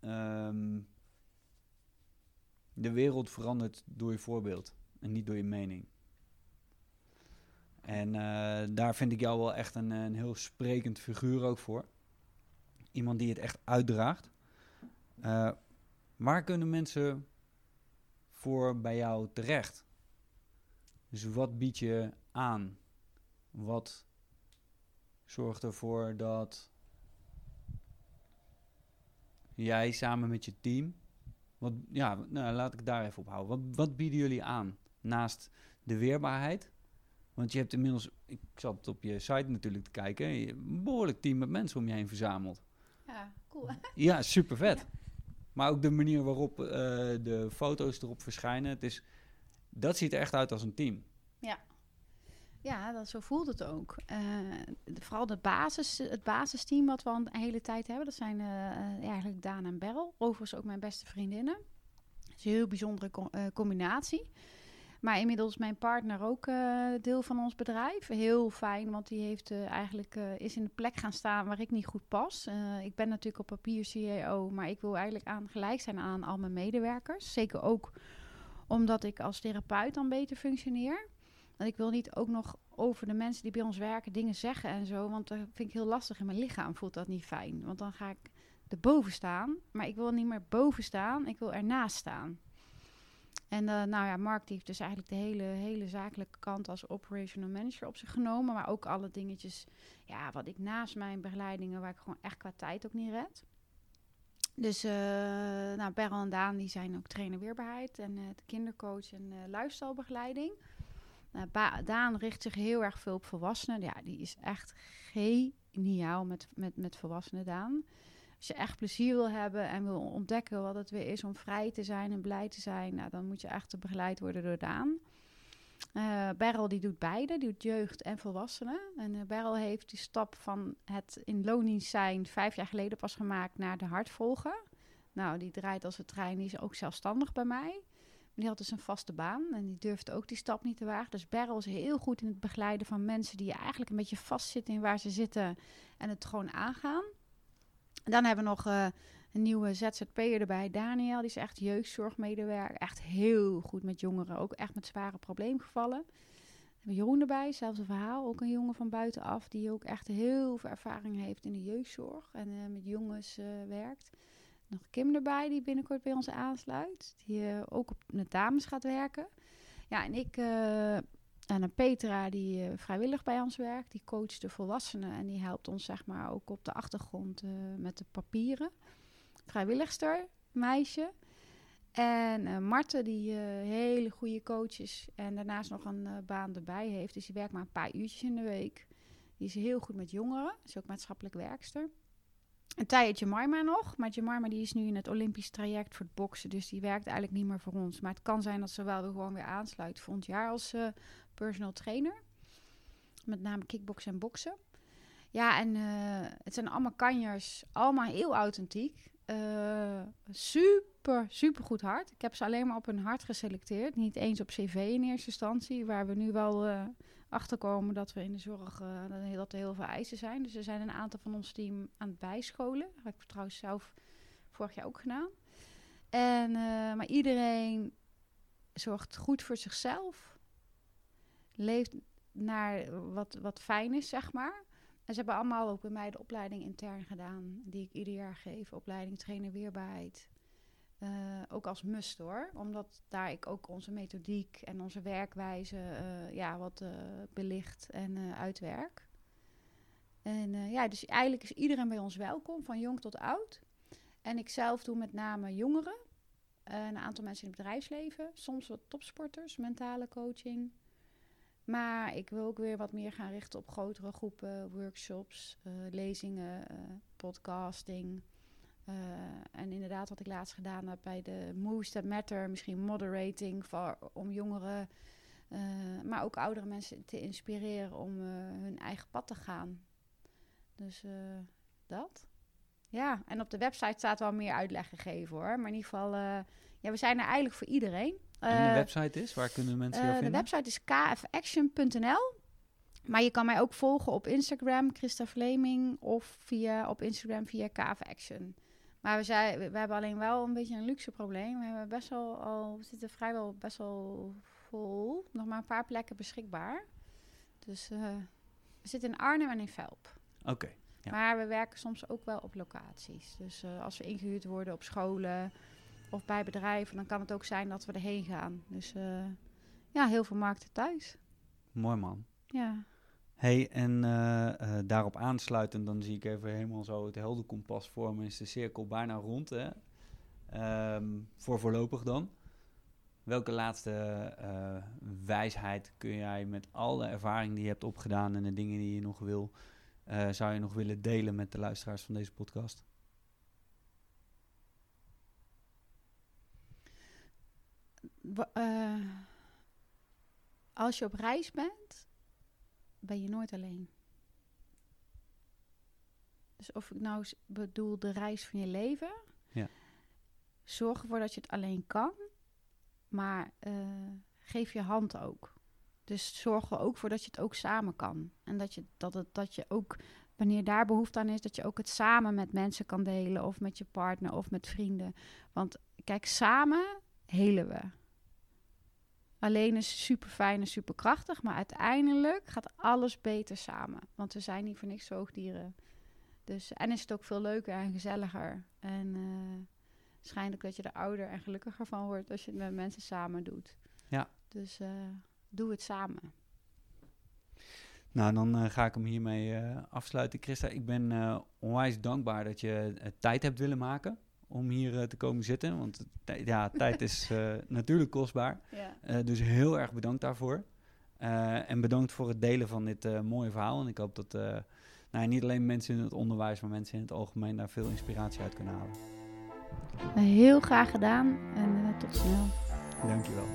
ehm, de wereld verandert door je voorbeeld en niet door je mening. En eh, daar vind ik jou wel echt een, een heel sprekend figuur ook voor. Iemand die het echt uitdraagt. Eh, waar kunnen mensen voor bij jou terecht? Dus wat bied je aan? Wat zorgt ervoor dat jij samen met je team wat, ja, nou, laat ik daar even op houden. Wat, wat bieden jullie aan naast de weerbaarheid? Want je hebt inmiddels, ik zat op je site natuurlijk te kijken, een behoorlijk team met mensen om je heen verzameld.
Ja, cool.
Ja, super vet. Maar ook de manier waarop eh, de foto's erop verschijnen, het is, dat ziet er echt uit als een team.
Ja, dat, zo voelt het ook. Eh, vooral de basis, het basisteam wat we al een hele tijd hebben, dat zijn eh, eigenlijk Daan en Beryl. Overigens ook mijn beste vriendinnen. Het is een heel bijzondere co- combinatie. Maar inmiddels mijn partner ook eh, deel van ons bedrijf. Heel fijn, want die heeft eh, eigenlijk eh, is in de plek gaan staan waar ik niet goed pas. Ik ben natuurlijk op papier CEO, maar ik wil eigenlijk aan gelijk zijn aan al mijn medewerkers. Zeker ook omdat ik als therapeut dan beter functioneer. En ik wil niet ook nog over de mensen die bij ons werken dingen zeggen en zo. Want dat vind ik heel lastig in mijn lichaam. Voelt dat niet fijn. Want dan ga ik erboven staan. Maar ik wil niet meer boven staan. Ik wil ernaast staan. En eh, nou ja, Mark die heeft dus eigenlijk de hele, hele zakelijke kant als operational manager op zich genomen. Maar ook alle dingetjes, ja, wat ik naast mijn begeleidingen, waar ik gewoon echt qua tijd ook niet red. Dus uh, nou, Beryl en Daan die zijn ook trainer weerbaarheid en uh, de kindercoach en uh, luisteralbegeleiding. Nou, Daan richt zich heel erg veel op volwassenen. Ja, die is echt geniaal met, met, met volwassenen Daan. Als je echt plezier wil hebben en wil ontdekken wat het weer is om vrij te zijn en blij te zijn, nou, dan moet je echt begeleid worden door Daan. Uh, Beryl die doet beide, die doet jeugd en volwassenen. En uh, Beryl heeft die stap van het in loondienst zijn vijf jaar geleden pas gemaakt naar de hartvolgen. Nou, die draait als een trein, die is ook zelfstandig bij mij. Die had dus een vaste baan en die durfde ook die stap niet te wagen. Dus Beryl is heel goed in het begeleiden van mensen die eigenlijk een beetje vastzitten in waar ze zitten en het gewoon aangaan. Dan hebben we nog uh, een nieuwe ZZP'er erbij, Daniel. Die is echt jeugdzorgmedewerker. Echt heel goed met jongeren, ook echt met zware probleemgevallen. We Jeroen erbij, hetzelfde verhaal. Ook een jongen van buitenaf die ook echt heel veel ervaring heeft in de jeugdzorg en uh, met jongens uh, werkt. Nog Kim erbij, die binnenkort bij ons aansluit. Die ook op, met dames gaat werken. Ja, en ik en een Petra die uh, vrijwillig bij ons werkt. Die coacht de volwassenen en die helpt ons zeg maar ook op de achtergrond met de papieren. Vrijwilligster, meisje. En Marten die hele goede coach is en daarnaast nog een baan erbij heeft. Dus die werkt maar een paar uurtjes in de week. Die is heel goed met jongeren. Is ook maatschappelijk werkster. Een tijdje Marma nog. Maar Marma die is nu in het Olympisch traject voor het boksen. Dus die werkt eigenlijk niet meer voor ons. Maar het kan zijn dat ze wel weer gewoon weer aansluit volgend jaar als uh, personal trainer. Met name kickboksen en boksen. Ja, en uh, het zijn allemaal kanjers. Allemaal heel authentiek. Uh, super, super goed hard. Ik heb ze alleen maar op hun hart geselecteerd. Niet eens op cv in eerste instantie. Waar we nu wel achterkomen dat we in de zorg uh, dat heel veel eisen zijn. Dus er zijn een aantal van ons team aan het bijscholen. Dat heb ik trouwens zelf vorig jaar ook gedaan. En, uh, maar iedereen zorgt goed voor zichzelf. Leeft naar wat, wat fijn is, zeg maar. En ze hebben allemaal ook bij mij de opleiding intern gedaan. Die ik ieder jaar geef. Opleiding trainer weerbaarheid. Uh, ook als must hoor. Omdat daar ik ook onze methodiek en onze werkwijze uh, ja, wat uh, belicht en uitwerk. En ja, dus eigenlijk is iedereen bij ons welkom, van jong tot oud. En ik zelf doe met name jongeren. een aantal mensen in het bedrijfsleven. Soms wat topsporters, mentale coaching. Maar ik wil ook weer wat meer gaan richten op grotere groepen, workshops, lezingen, podcasting. Uh, en inderdaad, wat ik laatst gedaan heb bij de Moves That Matter, misschien moderating voor, om jongeren, maar ook oudere mensen te inspireren om hun eigen pad te gaan. Dus dat. Ja, en op de website staat wel meer uitleg gegeven hoor. Maar in ieder geval, ja, we zijn er eigenlijk voor iedereen.
En de website is? Waar kunnen mensen jou vinden?
De website is kfaction.nl. Maar je kan mij ook volgen op Instagram, Christa Fleming, of via, op Instagram via KFAction. Maar we, zei, we hebben alleen wel een beetje een luxe probleem. We hebben best wel al, we zitten vrijwel best wel vol. Nog maar een paar plekken beschikbaar. Dus uh, we zitten in Arnhem en in Velp.
Oké. Okay,
ja. Maar we werken soms ook wel op locaties. Dus uh, als we ingehuurd worden op scholen of bij bedrijven, dan kan het ook zijn dat we erheen gaan. Dus uh, ja, heel veel markten thuis.
Mooi man.
Ja.
Hey, en uh, uh, daarop aansluitend, dan zie ik even helemaal zo het heldenkompas vormen. Is de cirkel bijna rond, hè? Um, voor voorlopig dan. Welke laatste uh, wijsheid kun jij met alle ervaring die je hebt opgedaan en de dingen die je nog wil, zou je nog willen delen met de luisteraars van deze podcast?
Als je op reis bent, ben je nooit alleen. Dus of ik nou bedoel de reis van je leven,
ja.
zorg ervoor dat je het alleen kan, maar uh, geef je hand ook. Dus zorg er ook voor dat je het ook samen kan. En dat je, dat het, dat je ook, wanneer daar behoefte aan is, dat je ook het samen met mensen kan delen. Of met je partner of met vrienden. Want kijk, samen helen we. Alleen is super fijn en super krachtig, maar uiteindelijk gaat alles beter samen. Want we zijn niet voor niks zoogdieren. Dus, en is het ook veel leuker en gezelliger. En uh, waarschijnlijk dat je er ouder en gelukkiger van wordt als je het met mensen samen doet.
Ja.
Dus uh, doe het samen.
Nou, dan uh, ga ik hem hiermee afsluiten. Christa, ik ben onwijs dankbaar dat je tijd hebt willen maken om hier te komen zitten. Want ja, tijd is natuurlijk kostbaar.
Ja.
dus heel erg bedankt daarvoor. en bedankt voor het delen van dit mooie verhaal. En ik hoop dat nou, niet alleen mensen in het onderwijs, maar mensen in het algemeen daar veel inspiratie uit kunnen halen.
Heel graag gedaan en uh, tot snel.
Dankjewel.